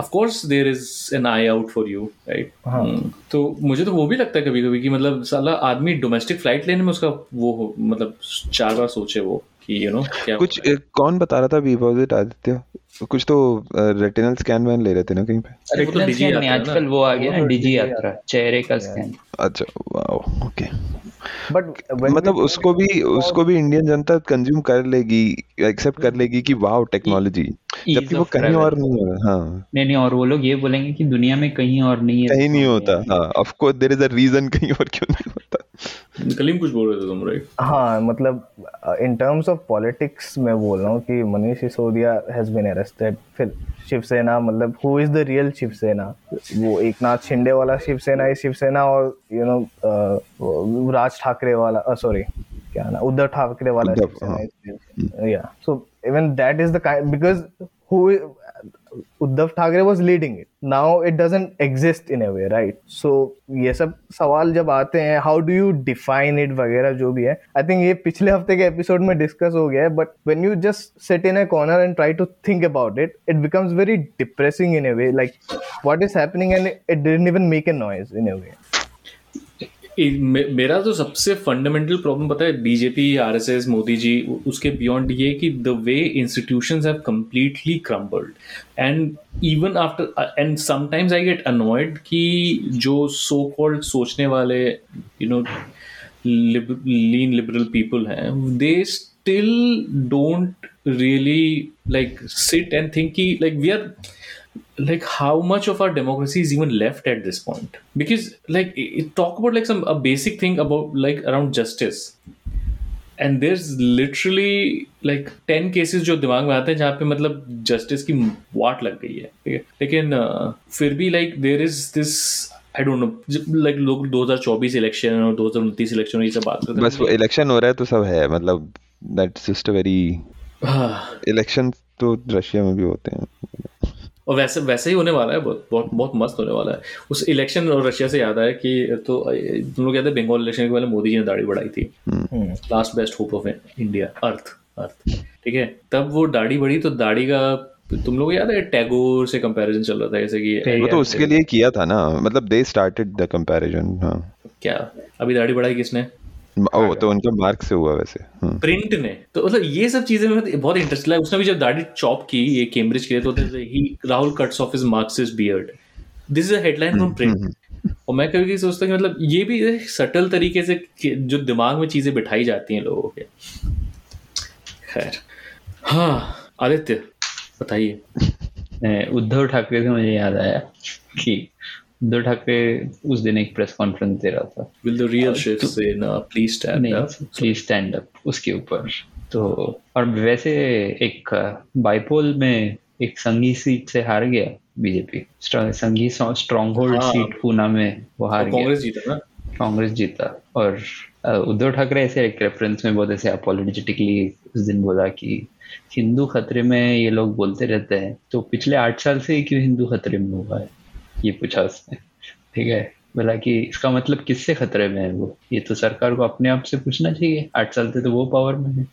of course there is an eye out for you right तो मुझे तो वो भी लगता है कभी कभी कि मतलब साला आदमी डोमेस्टिक फ़्लाइट लेने में उसका वो हो मतलब चार बार सोचे वो। कि यू नो क्या कुछ कौन बता रहा था बी आदित्य? कुछ तो रेटिनल स्कैन वैन ले रहे थे ना कहीं पे? अरे वो तो डिजी नहीं आजकल वो आ गया ना डिजी यात्रा चेहरे का स्कैन अच्छा वाओ ओके बट मतलब उसको भी उसको भी इंडियन जनता कंज्यूम कर लेगी एक्सेप्ट कर लेगी कि वाओ टेक्नोलॉजी जबकि वो कहीं और नहीं हो रहा हाँ। नहीं नहीं और वो लोग ये बोलेंगे कि दुनिया में कहीं और नहीं है कहीं नहीं होता हाँ। Of course there is a reason कहीं और क्यों नहीं होता। कलीम कुछ बोल रहे थे तुम राइट हाँ मतलब इन टर्म्स ऑफ़ पॉलिटिक्स मैं बोल रहा हूँ कि Manish Sisodia has been arrested फिर शिवसेना मतलब who is the real Shivsena? वो एक नाथ शिंदे वाला शिवसेना है शिवसेना और यू नो राज ठाकरे वाला सॉरी क्या ना उद्धव ठाकरे वाला शिवसेना या so that is the kind because who Uddhav Thackeray was leading it now it doesn't exist in a way right so ये सब सवाल जब आते हैं how do you define it वगैरह जो भी है? आई थिंक ये पिछले हफ़्ते के एपिसोड में डिस्कस हो गया है but when you just sit in a corner and try to think about it it becomes very depressing in a way like what is happening and it didn't even make a noise in a way मेरा तो सबसे फंडामेंटल प्रॉब्लम पता है बीजेपी आरएसएस मोदी जी उसके बियॉन्ड ये कि the way institutions have completely crumbled and even after and sometimes I get annoyed कि जो सो कॉल्ड सोचने वाले you know lean liberal people हैं they still don't really like sit and think कि like we are like how much of our democracy is even left at this point? Because like it, talk about like some a basic thing about like around justice. And there literally like ten cases जो दिमाग में आते हैं जहाँ पे मतलब जस्टिस की वाट लग गई है ठीक है? लेकिन uh, फिर भी like there is this I don't know like लोग 2024 इलेक्शन और 2029 इलेक्शन ये सब बात करते हैं। बस वो इलेक्शन हो रहा है तो सब है मतलब that's just a very election तो रशिया में भी होते हैं। और वैसे वैसे ही होने वाला है बहुत बहुत बहुत मस्त होने वाला है। उस इलेक्शन और रशिया से याद आया कि तो तुम लोग कहते हैं बंगाल इलेक्शन के पहले मोदी जी ने दाढ़ी बढ़ाई थी। Last best hope of India earth earth ठीक है? तब वो दाढ़ी बढ़ी तो दाढ़ी का तुम लोग याद है टैगोर से कंपैरिजन चल रहा था जैसे कि वो तो उसके लिए किया था ना मतलब दे स्टार्टेड द कंपैरिजन हाँ। क्या? अभी दाढ़ी बढ़ाई किसने? ओ तो उनका मार्क से हुआ वैसे। हम्म। प्रिंट ने। तो मतलब ये सब चीज़ें में बहुत इंटरेस्ट लगा। उसने भी जब दाढ़ी चॉप की ये कैम्ब्रिज के लिए तो ही Rahul cuts off his Marxist beard this is a headline from print और मैं कभी कभी सोचता हूँ कि मतलब ये भी सटल तरीके से जो दिमाग में चीज़ें बिठाई जाती हैं लोगों के। खैर। हाँ आदित्य बताइए। उद्धव ठाकरे से मुझे याद आया कि उद्धव ठाकरे उस दिन एक प्रेस कॉन्फ्रेंस दे रहा था। विल द रियल शिफ्ट से ना please stand up please stand up उसके ऊपर। तो और वैसे एक बाइपोल में एक संघी सीट से हार गया बीजेपी संघी स्ट्रॉन्ग होल्ड हाँ। सीट पूना में वो हार गया। कांग्रेस जीता ना? कांग्रेस जीता। और उद्धव ठाकरे ऐसे एक रेफरेंस में बहुत ऐसे अपोलिटिकली उस दिन बोला कि हिंदू खतरे में ये लोग बोलते रहते हैं। तो पिछले आठ साल से ही क्यों हिंदू खतरे में हुआ है? ये पूछा उसने। ठीक है? बोला कि इसका मतलब किससे खतरे में है वो? ये तो सरकार को अपने आप से पूछना चाहिए। आठ साल से तो वो पावर में है।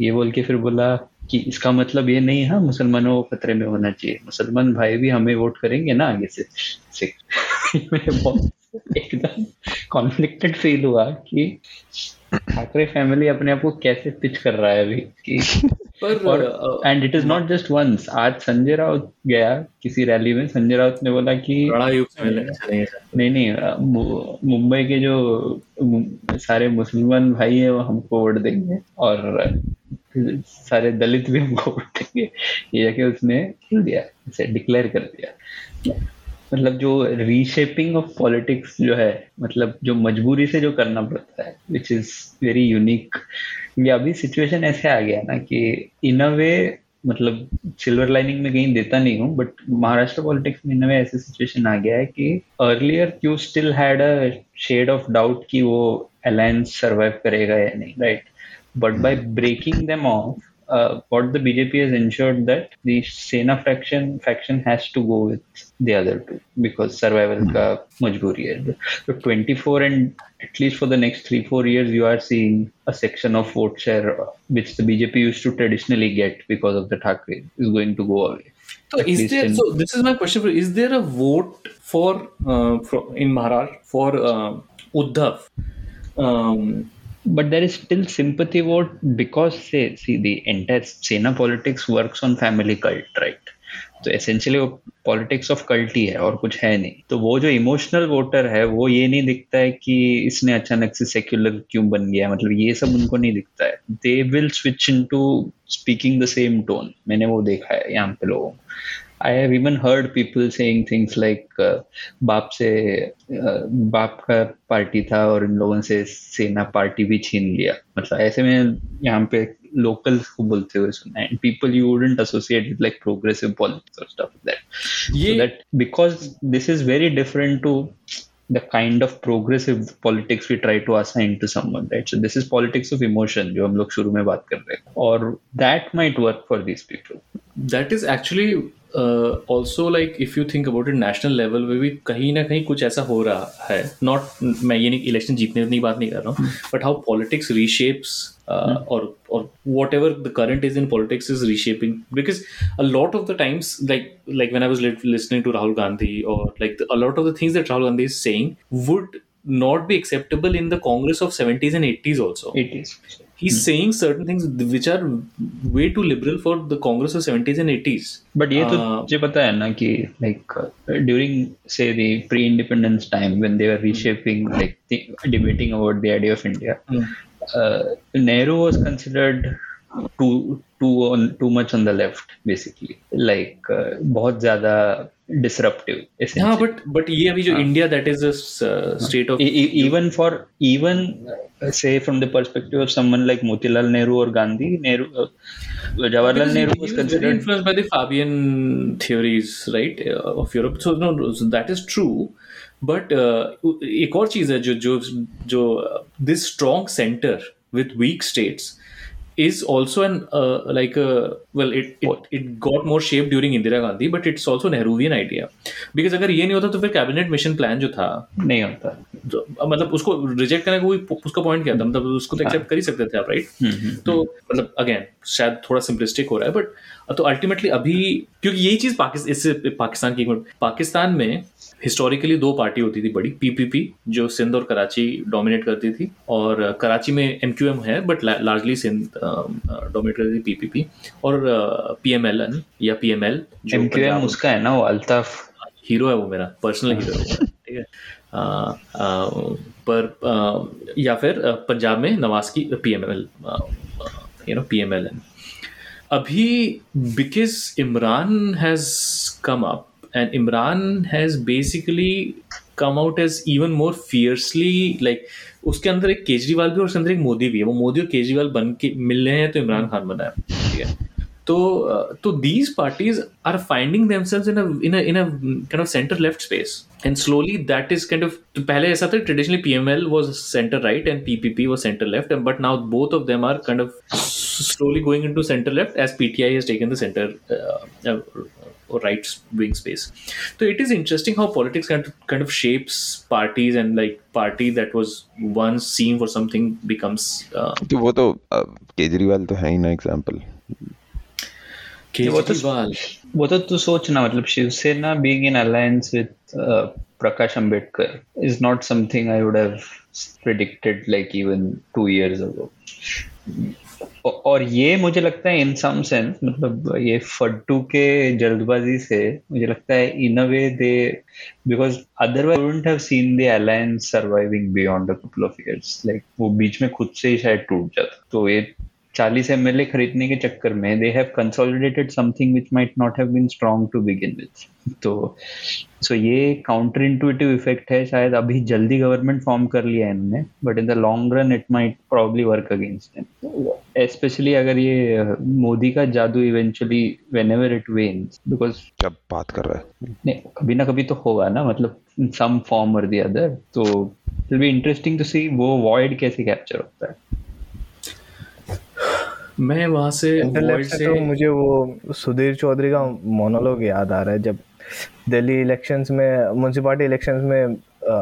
ये बोल के फिर बोला कि इसका मतलब ये नहीं है मुसलमानों को खतरे में होना चाहिए। मुसलमान भाई भी हमें वोट करेंगे ना आगे से, से मैंने बहुत एकदम कॉन्फ्लिक्टेड फील हुआ कि ठाकरे फैमिली अपने आप को कैसे पिच कर रहा है अभी कि पर and it is not just once आज संजय राउत गया किसी रैली में संजय राउत ने बोला कि नहीं नहीं मुंबई के जो सारे मुसलमान भाई है वो हमको वोट देंगे और सारे दलित भी हमको वोट देंगे। ये जाके उसने दिया डिक्लेयर कर दिया। मतलब जो रीशेपिंग ऑफ़ पॉलिटिक्स जो है मतलब जो मजबूरी से जो करना पड़ता है विच इज़ वेरी यूनिक ये अभी सिचुएशन ऐसे आ गया ना कि इन अ वे मतलब सिल्वर लाइनिंग में कहीं देता नहीं हूँ बट महाराष्ट्र पॉलिटिक्स में इन वे ऐसे सिचुएशन आ गया है कि earlier you still had a shade of doubt कि वो अलायंस सर्वाइव करेगा या नहीं right but by breaking them off, uh, what the BJP has ensured that the Sena faction faction has to go with the other two because survival ka majburi hai. So 24 and at least for the next three four years, you are seeing a section of vote share uh, which the BJP used to traditionally get because of the Thackeray is going to go away. So At is there? in- So this is my question for you. Is there a vote for, uh, for in Maharashtra for uh, Uddhav? Um, but there is still sympathy vote because, say, see, the entire Sena politics works on family cult, right? तो एसेंशियली वो पॉलिटिक्स ऑफ़ कल्ट ही है, और कुछ है नहीं। तो वो जो इमोशनल वोटर है, वो ये नहीं दिखता है कि इसने अचानक से सेक्युलर क्यों बन गया मतलब ये सब उनको नहीं दिखता है। They will switch into speaking the same tone मैंने वो देखा है यहाँ पे लोगों I have even heard people saying things like uh, बाप से uh, बाप का पार्टी था और इन लोगों से सेना पार्टी भी छीन लिया मतलब ऐसे में यहाँ पे लोकल को बोलते हुए सुना है people you wouldn't associate with like progressive politics और स्टफ दैट ये- so that because this is very different to the kind of progressive politics we try to assign to someone right so this is politics of emotion जो हम लोग शुरू में बात कर रहे हैं और that might work for these people that is actually also like if you think about it national level पर भी कहीं ना कहीं कुछ ऐसा हो रहा है। नॉट मैं ये नहीं इलेक्शन जीतने की बात नहीं कर रहा हूँ बट हाउ पॉलिटिक्स रीशेप्स और और whatever the current is in politics is reshaping because a lot of the times like like when I was listening to Rahul Gandhi और like a lot of the things that Rahul Gandhi is saying would not be acceptable in the Congress of seventies and eighties also it is He's saying certain things which are way too liberal for the Congress of 70s and 80s. But ये तो Uh, मुझे पता है ना कि लाइक ड्यूरिंग से the pre independence time when they were reshaping like debating about the idea of India Nehru was considered too too on too much on the left basically like बहुत ज़्यादा डिसरप्टिव हाँ बट बट ये अभी जो India that is state of even for even uh, say from the perspective of someone like Motilal Nehru or Gandhi, Nehru, uh, Jawaharlal Nehru was he was very considered influenced by the Fabian theories, right, uh, of Europe. So no, no, so that is true. But uh, एक और चीज़ है जो जो जो this strong center with weak states is also an uh, like a well it, it it got more shape during Indira Gandhi but it's also Nehruvian idea. Because अगर ये नहीं होता तो फिर कैबिनेट मिशन प्लान जो था नहीं होता। तो, मतलब उसको रिजेक्ट करने का कोई उसका पॉइंट क्या था? मतलब उसको तो एक्सेप्ट कर ही सकते थे आप राइट तो मतलब अगेन शायद थोड़ा सिंपलिस्टिक हो रहा है बट तो अल्टीमेटली अभी क्योंकि यही चीज़ पाकिस्तान इससे पाकिस्तान की पाकिस्तान में हिस्टोरिकली दो पार्टी होती थी बड़ी पीपीपी जो सिंध और कराची डोमिनेट करती थी और कराची में एमक्यूएम है बट लार्जली सिंध डोमिनेट करती थी पीपीपी और पीएमएल या पीएमएल जो MQM पंजाब- उसका है ना वो अल्ताफ। हीरो है वो मेरा पर्सनल हीरो है ठीक है? आ, आ, पर आ, या फिर पंजाब में नवाज़ की P M PML you know PML अभी because Imran has come up and Imran has basically come out as even more fiercely like उसके अंदर एक केजरीवाल भी और उसके अंदर एक मोदी भी है। वो मोदी और केजरीवाल बन के मिल रहे हैं तो इमरान खान बना है। ठीक है? तो uh, तो these parties are finding themselves in a in a in a kind of center left space and slowly that is kind of तो पहले ऐसा था traditionally PML was center right and PPP was center left and but now both of them are kind of slowly going into center left as PTI has taken the center uh, uh, or right wing space. So it is interesting how politics kind of, kind of shapes parties and like party that was once seen for something becomes uh, तो वो तो अ, केजरीवाल तो है ही ना एग्जाम्पल वो तो केजरीवाल वो तो तू सोचना मतलब Shiv Sena being in alliance with Prakash Ambedkar is not something I would have predicted like even two years ago और ये मुझे लगता है इन सम सेंस मतलब ये फड्डू के जल्दबाजी से मुझे लगता है in a way they because otherwise wouldn't have seen the alliance surviving beyond a couple of years like वो बीच में खुद से ही शायद टूट जाता। तो ये चालीस एमएलए खरीदने के चक्कर में they have consolidated something which might not have been strong to begin with तो सो ये काउंटर इंटुइटिव इफ़ेक्ट है शायद अभी जल्दी गवर्नमेंट फॉर्म कर लिया है इन्होंने but in the long run it might probably work against specially अगर ये मोदी का जादू eventually whenever it wanes because क्या बात कर रहा है? नहीं कभी ना कभी तो होगा ना मतलब सम फॉर्म और दी अदर तो will be interesting to see वो वॉइड कैसे कैप्चर होता है। मैं वहाँ से लेफ़्ट से तो मुझे वो सुधीर चौधरी का मोनोलॉग याद आ रहा है जब दिल्ली इलेक्शंस में म्यूनसिपालिटी इलेक्शंस में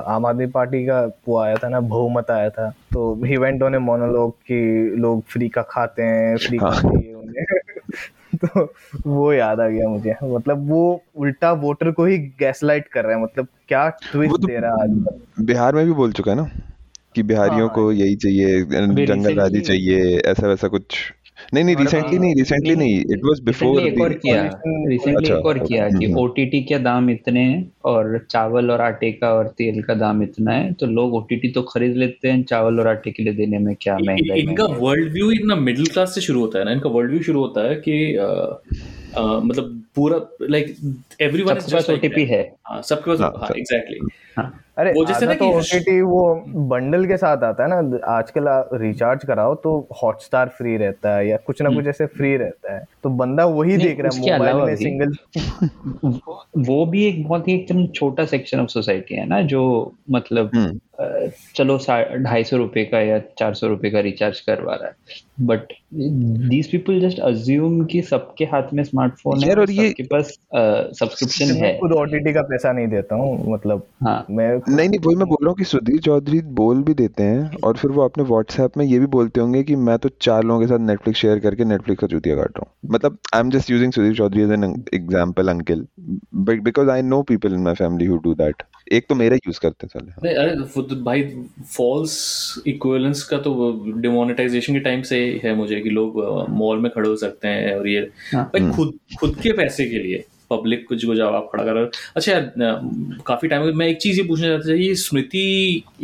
आम आदमी पार्टी का वो आया था ना बहुमत आया था तो he went on a monologue कि लोग फ्री का खाते हैं फ्री का हाँ। चाहिए उन्हें तो वो याद आ गया मुझे मतलब वो उल्टा वोटर को ही गैसलाइट कर रहा है मतलब क्या ट्विस्ट तो दे रहा है आजकल बिहार में भी बोल चुका है ना कि बिहारियों हाँ। को यही चाहिए जंगल राज़ी चाहिए ऐसा वैसा कुछ नहीं नहीं रिसेंटली नहीं रिसेंटली नहीं इट वाज बिफोर रिसेंटली एक और किया रिसेंटली एक और किया कि। ओटीटी के दाम इतने हैं और चावल और आटे का और तेल का दाम इतना है तो लोग ओटीटी तो खरीद लेते हैं चावल और आटे के लिए देने में क्या महँगाई इनका वर्ल्ड व्यू इतना मिडिल क्लास से शुरू होता है ना इनका वर्ल्ड व्यू शुरू होता है कि मतलब पूरा लाइक एवरीवन सबके पास ओटीपी है। हाँ सबके पास हाँ, हाँ एग्जैक्टली हाँ। अरे वो जैसे ना तो कि- ओटीटी वो बंडल के साथ आता है ना आजकल रिचार्ज कराओ तो हॉटस्टार फ्री रहता है या कुछ ना कुछ ऐसे फ्री रहता है। तो बंदा वही हम्म। देख रहा है मोबाइल में सिंगल वो भी एक बहुत ही एकदम छोटा सेक्शन ऑफ़ सोसाइटी है ना जो मतलब हम्म। चलो ढाई सौ रुपए का या चार सौ रुपए का रिचार्ज करवा रहा है। But these people just assume कि सबके हाथ में स्मार्टफ़ोन है और और ये- सबके पास सब्सक्रिप्शन है। खुद ओटीटी का पैसा नहीं देता हूँ मतलब हाँ। मैं नहीं नहीं वही मैं बोल रहा हूँ कि सुधीर चौधरी बोल भी देते हैं और फिर वो अपने व्हाट्सएप में ये भी बोलते होंगे कि मैं तो चार लोगों के साथ नेटफ्लिक्स शेयर करके नेटफ्लिक्स का चूतिया काट रहा हूँ। मतलब I am just using Sudhir Chaudhary as an example uncle but because I know people in my family who do that एक तो मेरा यूज़ करते हैं साले। अरे भाई फॉल्स इक्विवेलेंस का तो डिमोनेटाइजेशन के टाइम से है मुझे कि लोग मॉल में खड़े हो सकते हैं और ये हाँ। भाई खुद खुद के पैसे के लिए। पब्लिक कुछ को आप खड़ा कर अच्छा यार काफ़ी टाइम मैं एक चीज़ ये पूछना चाहता था ये स्मृति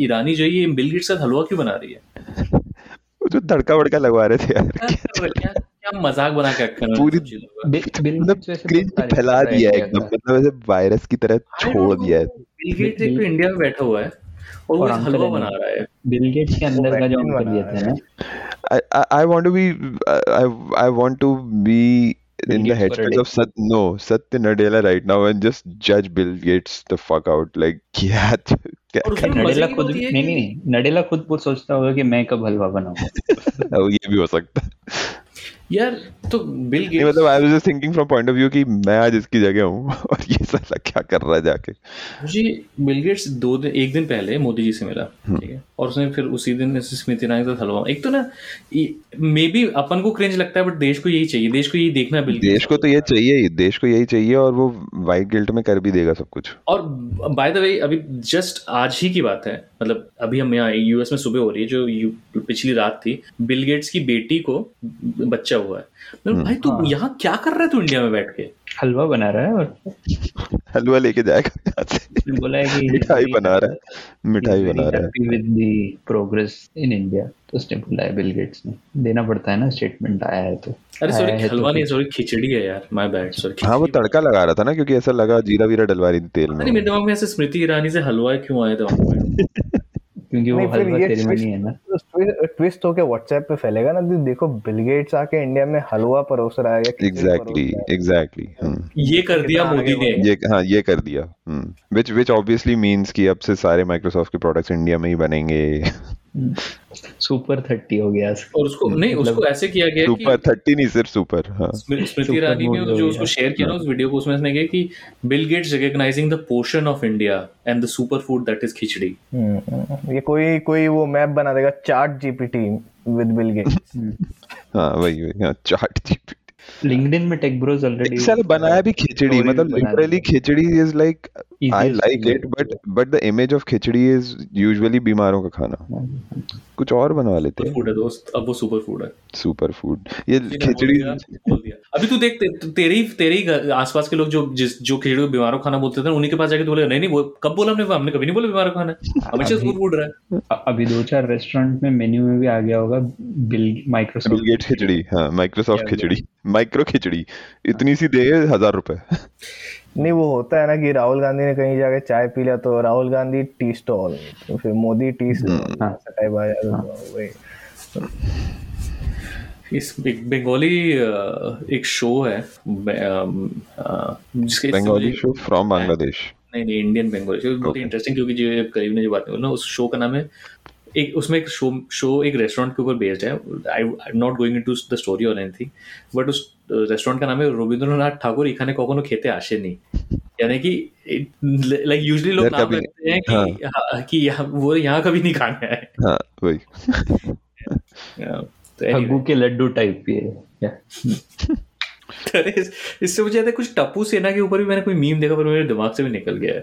ईरानी जो है ये बिल गेट्स के हलवा क्यों बना रही है? जो तड़का वड़का लगवा रहे थे यार। क्या मज़ाक बना के रखा पूरी बिल मतलब फैला दिया है एकदम मतलब ऐसे वायरस की तरह छोड़ दिया है। बिल गेट्स एक तो इंडिया में बैठा हुआ है और वो अंकल हलवा बना रहा है। बिल गेट्स के अंदर का जो अंकल थे है। ना। I, I, I want to be I, In the headspace of Sat no Satya Nadella right now and just judge Bill Gates the fuck out like क्या मज़े नडेला खुद है नहीं नहीं नडेला खुद सोचता होगा कि मैं कब हलवा बनाऊँगा वो ये भी हो सकता है यार तो बिल गेट्स मतलब I was just thinking from point of view कि मैं आज इसकी जगह हूँ और ये साला क्या कर रहा है जाके। मुझे बिल गेट्स दो दिन एक दिन पहले मोदी जी से मिला हम्म। ठीक है? और उसने फिर उसी दिन स्मृति ईरानी का हलवा एक तो ना मे बी अपन को क्रिंज लगता है बट देश को यही चाहिए देश को यही देखना बिल देश को तो ये चाहिए ही देश को यही चाहिए और वो वाइट गिल्ट में कर भी देगा सब कुछ। और बाय द वे अभी जस्ट आज ही की बात है मतलब अभी हम यहाँ यूएस में सुबह हो रही है जो पिछली रात थी बिल गेट्स की बेटी को बच्चा हुआ है। मतलब भाई तू हाँ। यहाँ क्या कर रहा है तू इंडिया में बैठ के? हलवा बना रहा है और हलवा लेके जाएगा बोला है कि मिठाई बना रहा है मिठाई बना रहा है। With the progress in India तो उसने बोला है बिल गेट्स ने। देना पड़ता है ना स्टेटमेंट आया है तो। अरे सॉरी तो हलवा नहीं सॉरी खिचड़ी है यार। माय बैड सॉरी हाँ वो तड़का लगा रहा था ना क्योंकि ऐसा लगा जीरा वीरा डलवा रही थी तेल अरे मेरे दिमाग में ऐसे स्मृति ईरानी से हलवा क्यों आया था? क्योंकि वो नहीं, फिर हलवा सेरेमनी है ना। ट्विस्ट होके व्हाट्सएप पे फैलेगा ना देखो बिल गेट्स आके इंडिया में हलवा परोस रहा है या एग्जैक्टली एग्जैक्टली ये कर दिया मोदी ने। ये हाँ ये कर दिया विच विच ऑब्वियसली मींस कि अब से सारे माइक्रोसॉफ्ट के प्रोडक्ट्स इंडिया में ही बनेंगे। सुपर थर्टी हो गया। और उसको नहीं मतलब उसको ऐसे किया गया कि सुपर थर्टी नहीं सिर्फ़ सुपर हाँ। स्मृति Super ईरानी ने जो उसको शेयर किया ना उस वीडियो को उसमें उसने कहा कि Bill Gates recognizing the portion of India and the super food that is khichdi ये कोई कोई वो मैप बना देगा ChatGPT with Bill Gates हाँ वही वही हाँ चार्ट जीपीटी लिंक्डइन में टेक ब्रोज ऑलरेडी सर बनाया भी खिचड़ी मतलब literally khichdi is like I like it but but the image of khichdi is usually बीमारों का खाना। कुछ और बनवा लेते हैं? फ़ूड है दोस्त अब वो सुपर फ़ूड है सुपर फ़ूड ये खिचड़ी दिया, बोल दिया। अभी तू देख तेरे ही तेरे ही आसपास के लोग जो जिस जो खिचड़ी को बीमारों को खाना बोलते थे उन्हीं के पास जाके तो बोले नहीं नहीं वो कब बोला हमने हमने कभी नहीं बोला बीमारों को खाना? हमेशा सुपर फ़ूड रहा है। अभी दो चार रेस्टोरेंट में मेन्यू में भी आ गया होगा बिल बिल गेट्स खिचड़ी हाँ माइक्रोसॉफ्ट खिचड़ी माइक्रो खिचड़ी इतनी सी दे हज़ार रुपए। नहीं वो होता है ना कि राहुल गांधी ने कहीं जाके चाय पी लिया तो राहुल गांधी टी स्टॉल तो फिर मोदी टी हम्म। स्टॉल हाँ। जाता तो वही। इस एक बंगाली एक शो है जिसके बंगाली शो फ्रॉम बांग्लादेश नहीं नहीं इंडियन बंगाली शो बहुत इंटरेस्टिंग क्योंकि जो करीब ने जो बात बोला उस शो का नाम है एक उसमें एक शो शो एक रेस्टोरेंट के ऊपर बेस्ड है I I not going into the story और एनीथिंग बट उस रेस्टोरेंट का नाम है रविंद्रनाथ ठाकुर এখানে কখনো খেতে আসেনি यानी कि लाइक यूजुअली लोग इधर नाम कभी- रखते हैं कि हाँ, कि यहाँ वो यहाँ कभी नहीं खाना है हाँ वही Yeah. तो anyway, हग्गू के लड्डू टाइप भी है क्या अरे इस- इससे मुझे याद है कुछ टप्पू सेना के ऊपर भी मैंने कोई मीम देखा पर मेरे दिमाग से भी निकल गया है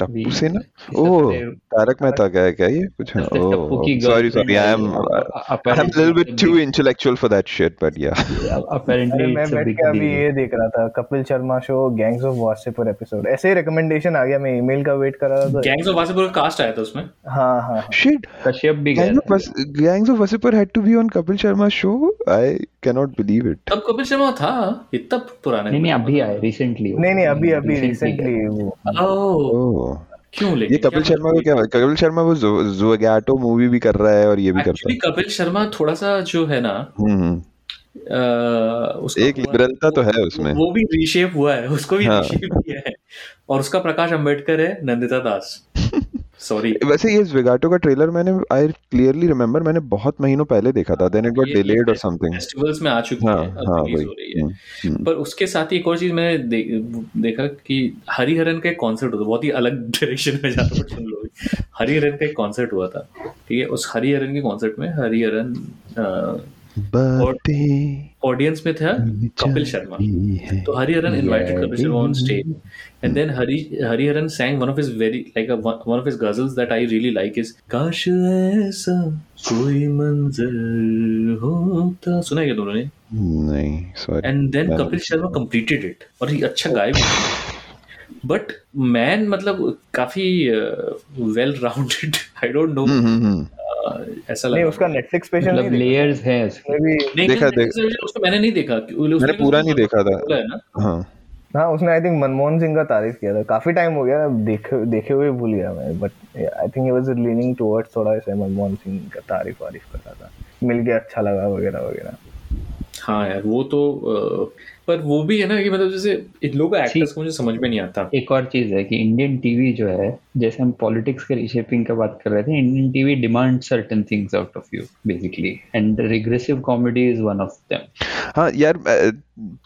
टप्पू से ना? ओह तारक मेहता का है क्या ये? कुछ की sorry sorry I am I am little bit too intellectual for that shit but या अरे मैं बैठ के अभी ये देख रहा था Kapil Sharma show gangs of Wasseypur episode ऐसे ही रिकमेंडेशन आ गया मैं ईमेल का वेट कर रहा था गैंग्स ऑफ़ वासेपुर कास्ट आया था उसमें। हाँ हाँ शिट कश्यप भी गया था। Was- Gangs of Wasseypur had to be on Kapil Sharma's show. I cannot believe तब कपिल शर्मा था? इतना पुराना नहीं नहीं अभी आए रिसेंटली नहीं नहीं अभी अभी रिसेंटली वो ओह क्यों ये कपिल शर्मा को क्या कपिल शर्मा वो जोगैटो मूवी भी कर रहा है और ये भी करता है। कपिल शर्मा थोड़ा सा जो है ना है हम्म, हम्म। उसका एक लिबरलता तो है उसमें। वो भी रीशेप हुआ है उसको भी हाँ। रीशेप किया है। और उसका प्रकाश अंबेडकर है नंदिता दास। सॉरी वैसे ये विगाटो का ट्रेलर मैंने आई क्लियरली रिमेम्बर मैंने बहुत महीनों पहले देखा था देन इट गॉट डिलेड और समथिंग फेस्टिवल्स में आ चुकी हाँ है अब हाँ वही। हो रही है। हम्म, हम्म। पर उसके साथ ही एक और चीज़ मैंने दे, देखा कि हरिहरन का एक कॉन्सर्ट होता बहुत ही अलग डायरेक्शन में जाता बट सुन लो। हरिहरन का एक कॉन्सर्ट हुआ था ठीक है? उस हरिहरन के कॉन्सर्ट में हरिहरन ऑडियंस में था कपिल शर्मा। तो Hariharan invited Kapil Sharma on stage and then Hariharan sang one of his very like one of his ghazals that I really like is काश ऐसा कोई मंजर होता। सुना है क्या दोनों ने नहीं sorry and then Kapil Sharma completed it और ये अच्छा गायब बट मैन मतलब काफ़ी well rounded I don't know ऐसा नहीं उसका नेटफ्लिक्स मतलब नहीं लेयर्स है भी नहीं देखा- नहीं, उसको मैंने नहीं देखा उसने मैंने पूरा नहीं देखा था। है हाँ। हाँ उसने आई थिंक मनमोहन सिंह का तारीफ़ किया था। काफ़ी टाइम हो गया देखे देखे हुए भूल गया मैं but I think he was leaning towards थोड़ा ऐसे मनमोहन सिंह का तारीफ़ वारीफ कर रहा था। मिल गया अच्छा लगा वगैरह वगैरह। हाँ यार वो तो पर वो भी है ना कि मतलब जैसे इन लोगों एक्टर्स को मुझे समझ में नहीं आता। एक और चीज़ है कि इंडियन टीवी जो है जैसे हम पॉलिटिक्स के रिशेपिंग का बात कर रहे थे Indian TV demand certain things out of you basically and regressive comedy is one of them हाँ यार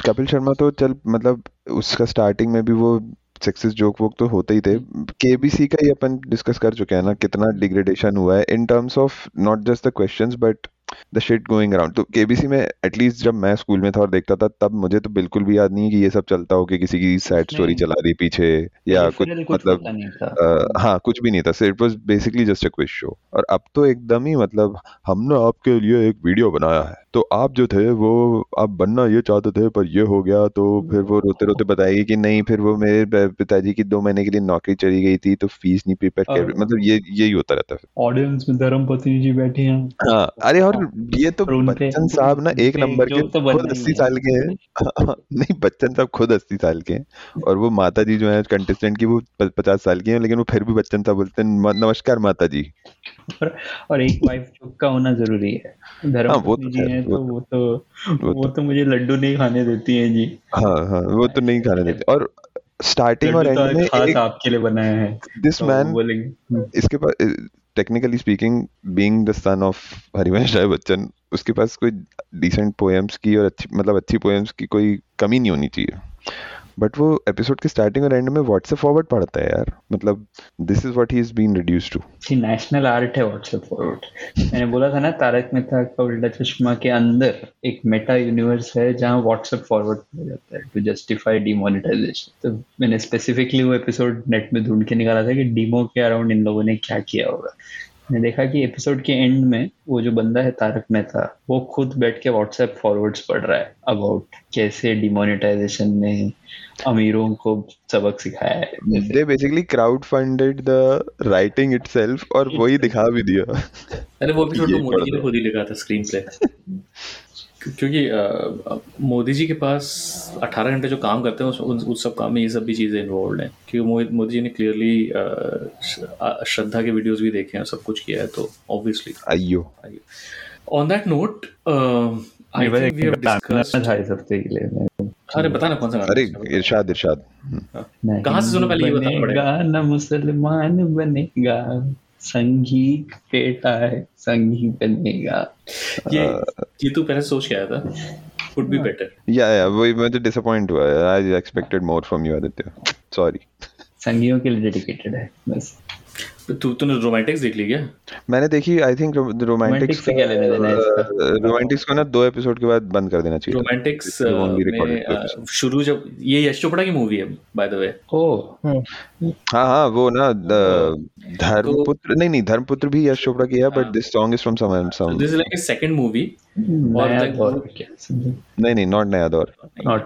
कपिल शर्मा तो चल मतलब उसका स्टार्टिंग में भी वो सेक्सिस्ट जोक वोक तो होते ही थे। केबीसी का ही अपन डिस्कस कर चुके हैं ना कितना डिग्रेडेशन हुआ है in terms of not just the questions but the shit going around तो केबीसी में एटलीस्ट जब मैं स्कूल में था और देखता था तब मुझे तो बिल्कुल भी याद नहीं है कि ये सब चलता हो कि किसी की सैड स्टोरी चला दी पीछे या कुछ कुछ मतलब अ, हाँ कुछ भी नहीं था। It was basically just a quiz show और अब तो एकदम ही मतलब हमने आपके लिए एक वीडियो बनाया है। तो आप जो थे वो आप बनना ये चाहते थे पर ये हो गया तो फिर वो रोते रोते बताएगी कि नहीं फिर वो मेरे पिताजी की दो महीने के लिए नौकरी चली गई थी तो फ़ीस नहीं पे कर और- मतलब ये यही होता रहता है ऑडियंस में धर्मपति जी बैठे हैं। हाँ अरे और ये तो बच्चन साहब ना एक नंबर के तो खुद अस्सी साल के हैं। नहीं बच्चन साहब खुद अस्सी साल के हैं। और वो माता जी जो है कंटेस्टेंट की वो पचास साल की हैं लेकिन वो फिर भी बच्चन साहब बोलते हैं नमस्कार माता जी और, एक वाइफ जोक का होना ज़रूरी है। वो तो जी है, वो तो वो तो वो वो तो मुझे लड्डू नहीं खाने देती हैं जी। हाँ हाँ वो तो नहीं खाने देते। और स्टार्टिंग और एंड तो में खास एक आपके लिए बनाया है। दिस तो मैन "हम्म, इसके पास technically speaking being the son of Harivansh Rai Bachchan उसके पास कोई डिसेंट पोएम्स की और अच्छी मतलब अच्छी पोएम्स की कोई कमी नहीं होनी चाहिए। बट वो एपिसोड के स्टार्टिंग और एंड में व्हाट्सएप फॉरवर्ड पढ़ता है यार। मतलब this is what he is been reduced to ji national art है व्हाट्सएप फॉरवर्ड मैंने बोला था ना, तारक मेहता का उल्टा चश्मा के अंदर एक मेटा यूनिवर्स है जहाँ व्हाट्सएप फॉरवर्ड किया जाता है टू जस्टिफाई डिमोनेटाइजेशन तो मैंने स्पेसिफिकली वो एपिसोड नेट में ढूंढ के निकाला था कि डीमो के अराउंड इन लोगों ने क्या किया होगा। मैंने देखा कि एपिसोड के एंड में वो जो बंदा है तारक मेहता वो खुद बैठ के व्हाट्सएप फॉरवर्ड्स पढ़ रहा है अबाउट कैसे डिमोनेटाइजेशन ने अमीरों को सबक सिखाया है। They basically crowd funded the writing itself और वही दिखा भी दिया। अरे वो भी तो मोदी ने खुद ही लिखा था स्क्रीन प्ले क्योंकि मोदी जी के पास 18 घंटे जो काम करते हैं उस, उस, उस सब काम में ये सब भी चीज़ें इन्वॉल्व हैं। क्योंकि मोदी जी ने क्लियरली श्रद्धा के वीडियोस भी देखे हैं सब कुछ किया है तो ऑब्वियसली अयो on that note I think we have discussed हफ़्ते के लिए अरे बता ना कौन सा अरे है? इरशाद इरशाद। नहीं कहाँ से सुना पहले ये बताना पड़ेगा। ना मुसलमान बनेगा। संघी बेटा है संघी बनेगा। ये ये तो पहले सोच के आया था। Would बी बेटर या या वही मैं तो डिसअपॉइंट हुआ। I expected more from you Aditya. Sorry संघियों के लिए डेडिकेटेड है बस। तू तूने रोमांटिक्स देख ली क्या? मैंने देखी आई थिंक रोमांटिक्स से क्या लेना देना है इसका? रोमांटिक्स को ना दो एपिसोड के बाद बंद कर देना चाहिए रोमांटिक्स अ, episodes. शुरू जब ये यश चोपड़ा की मूवी है बाय द वे ओ। हाँ हाँ वो ना धर्मपुत्र नहीं नहीं धर्मपुत्र भी यश चोपड़ा की है but. This song is from some some this is like a second movie और समझे नहीं नहीं नॉट नया दौर।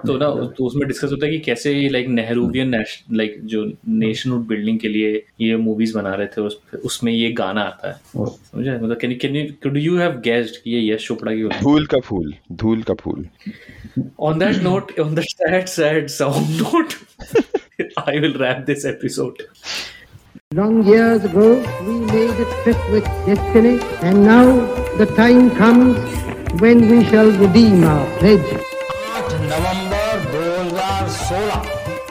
तो ना तो उसमें डिस्कस होता है कि कैसे लाइक नेहरूवियन लाइक जो नेशनहुड बिल्डिंग के लिए ये मूवीज़ बना रहे थे उस, उसमें ये गाना आता है। समझे? मतलब can can could you have guessed कि ये यश चोपड़ा की धूल का फूल धूल का फूल। On that note on the sad sad sound note I will wrap this episode Long years ago, we made a trip with destiny, and now the time comes when we shall redeem our pledge. 8 2016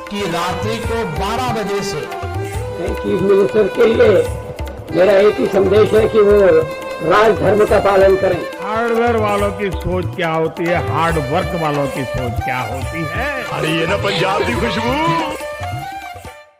की रात्रि को 12 बजे से चीफ मिनिस्टर के लिए मेरा एक ही संदेश है कि वो राज धर्म का पालन करें। हार्डवेयर वालों की सोच क्या होती है? हार्ड वर्क वालों की सोच क्या होती है? अरे ये ना पंजाब की खुशबू।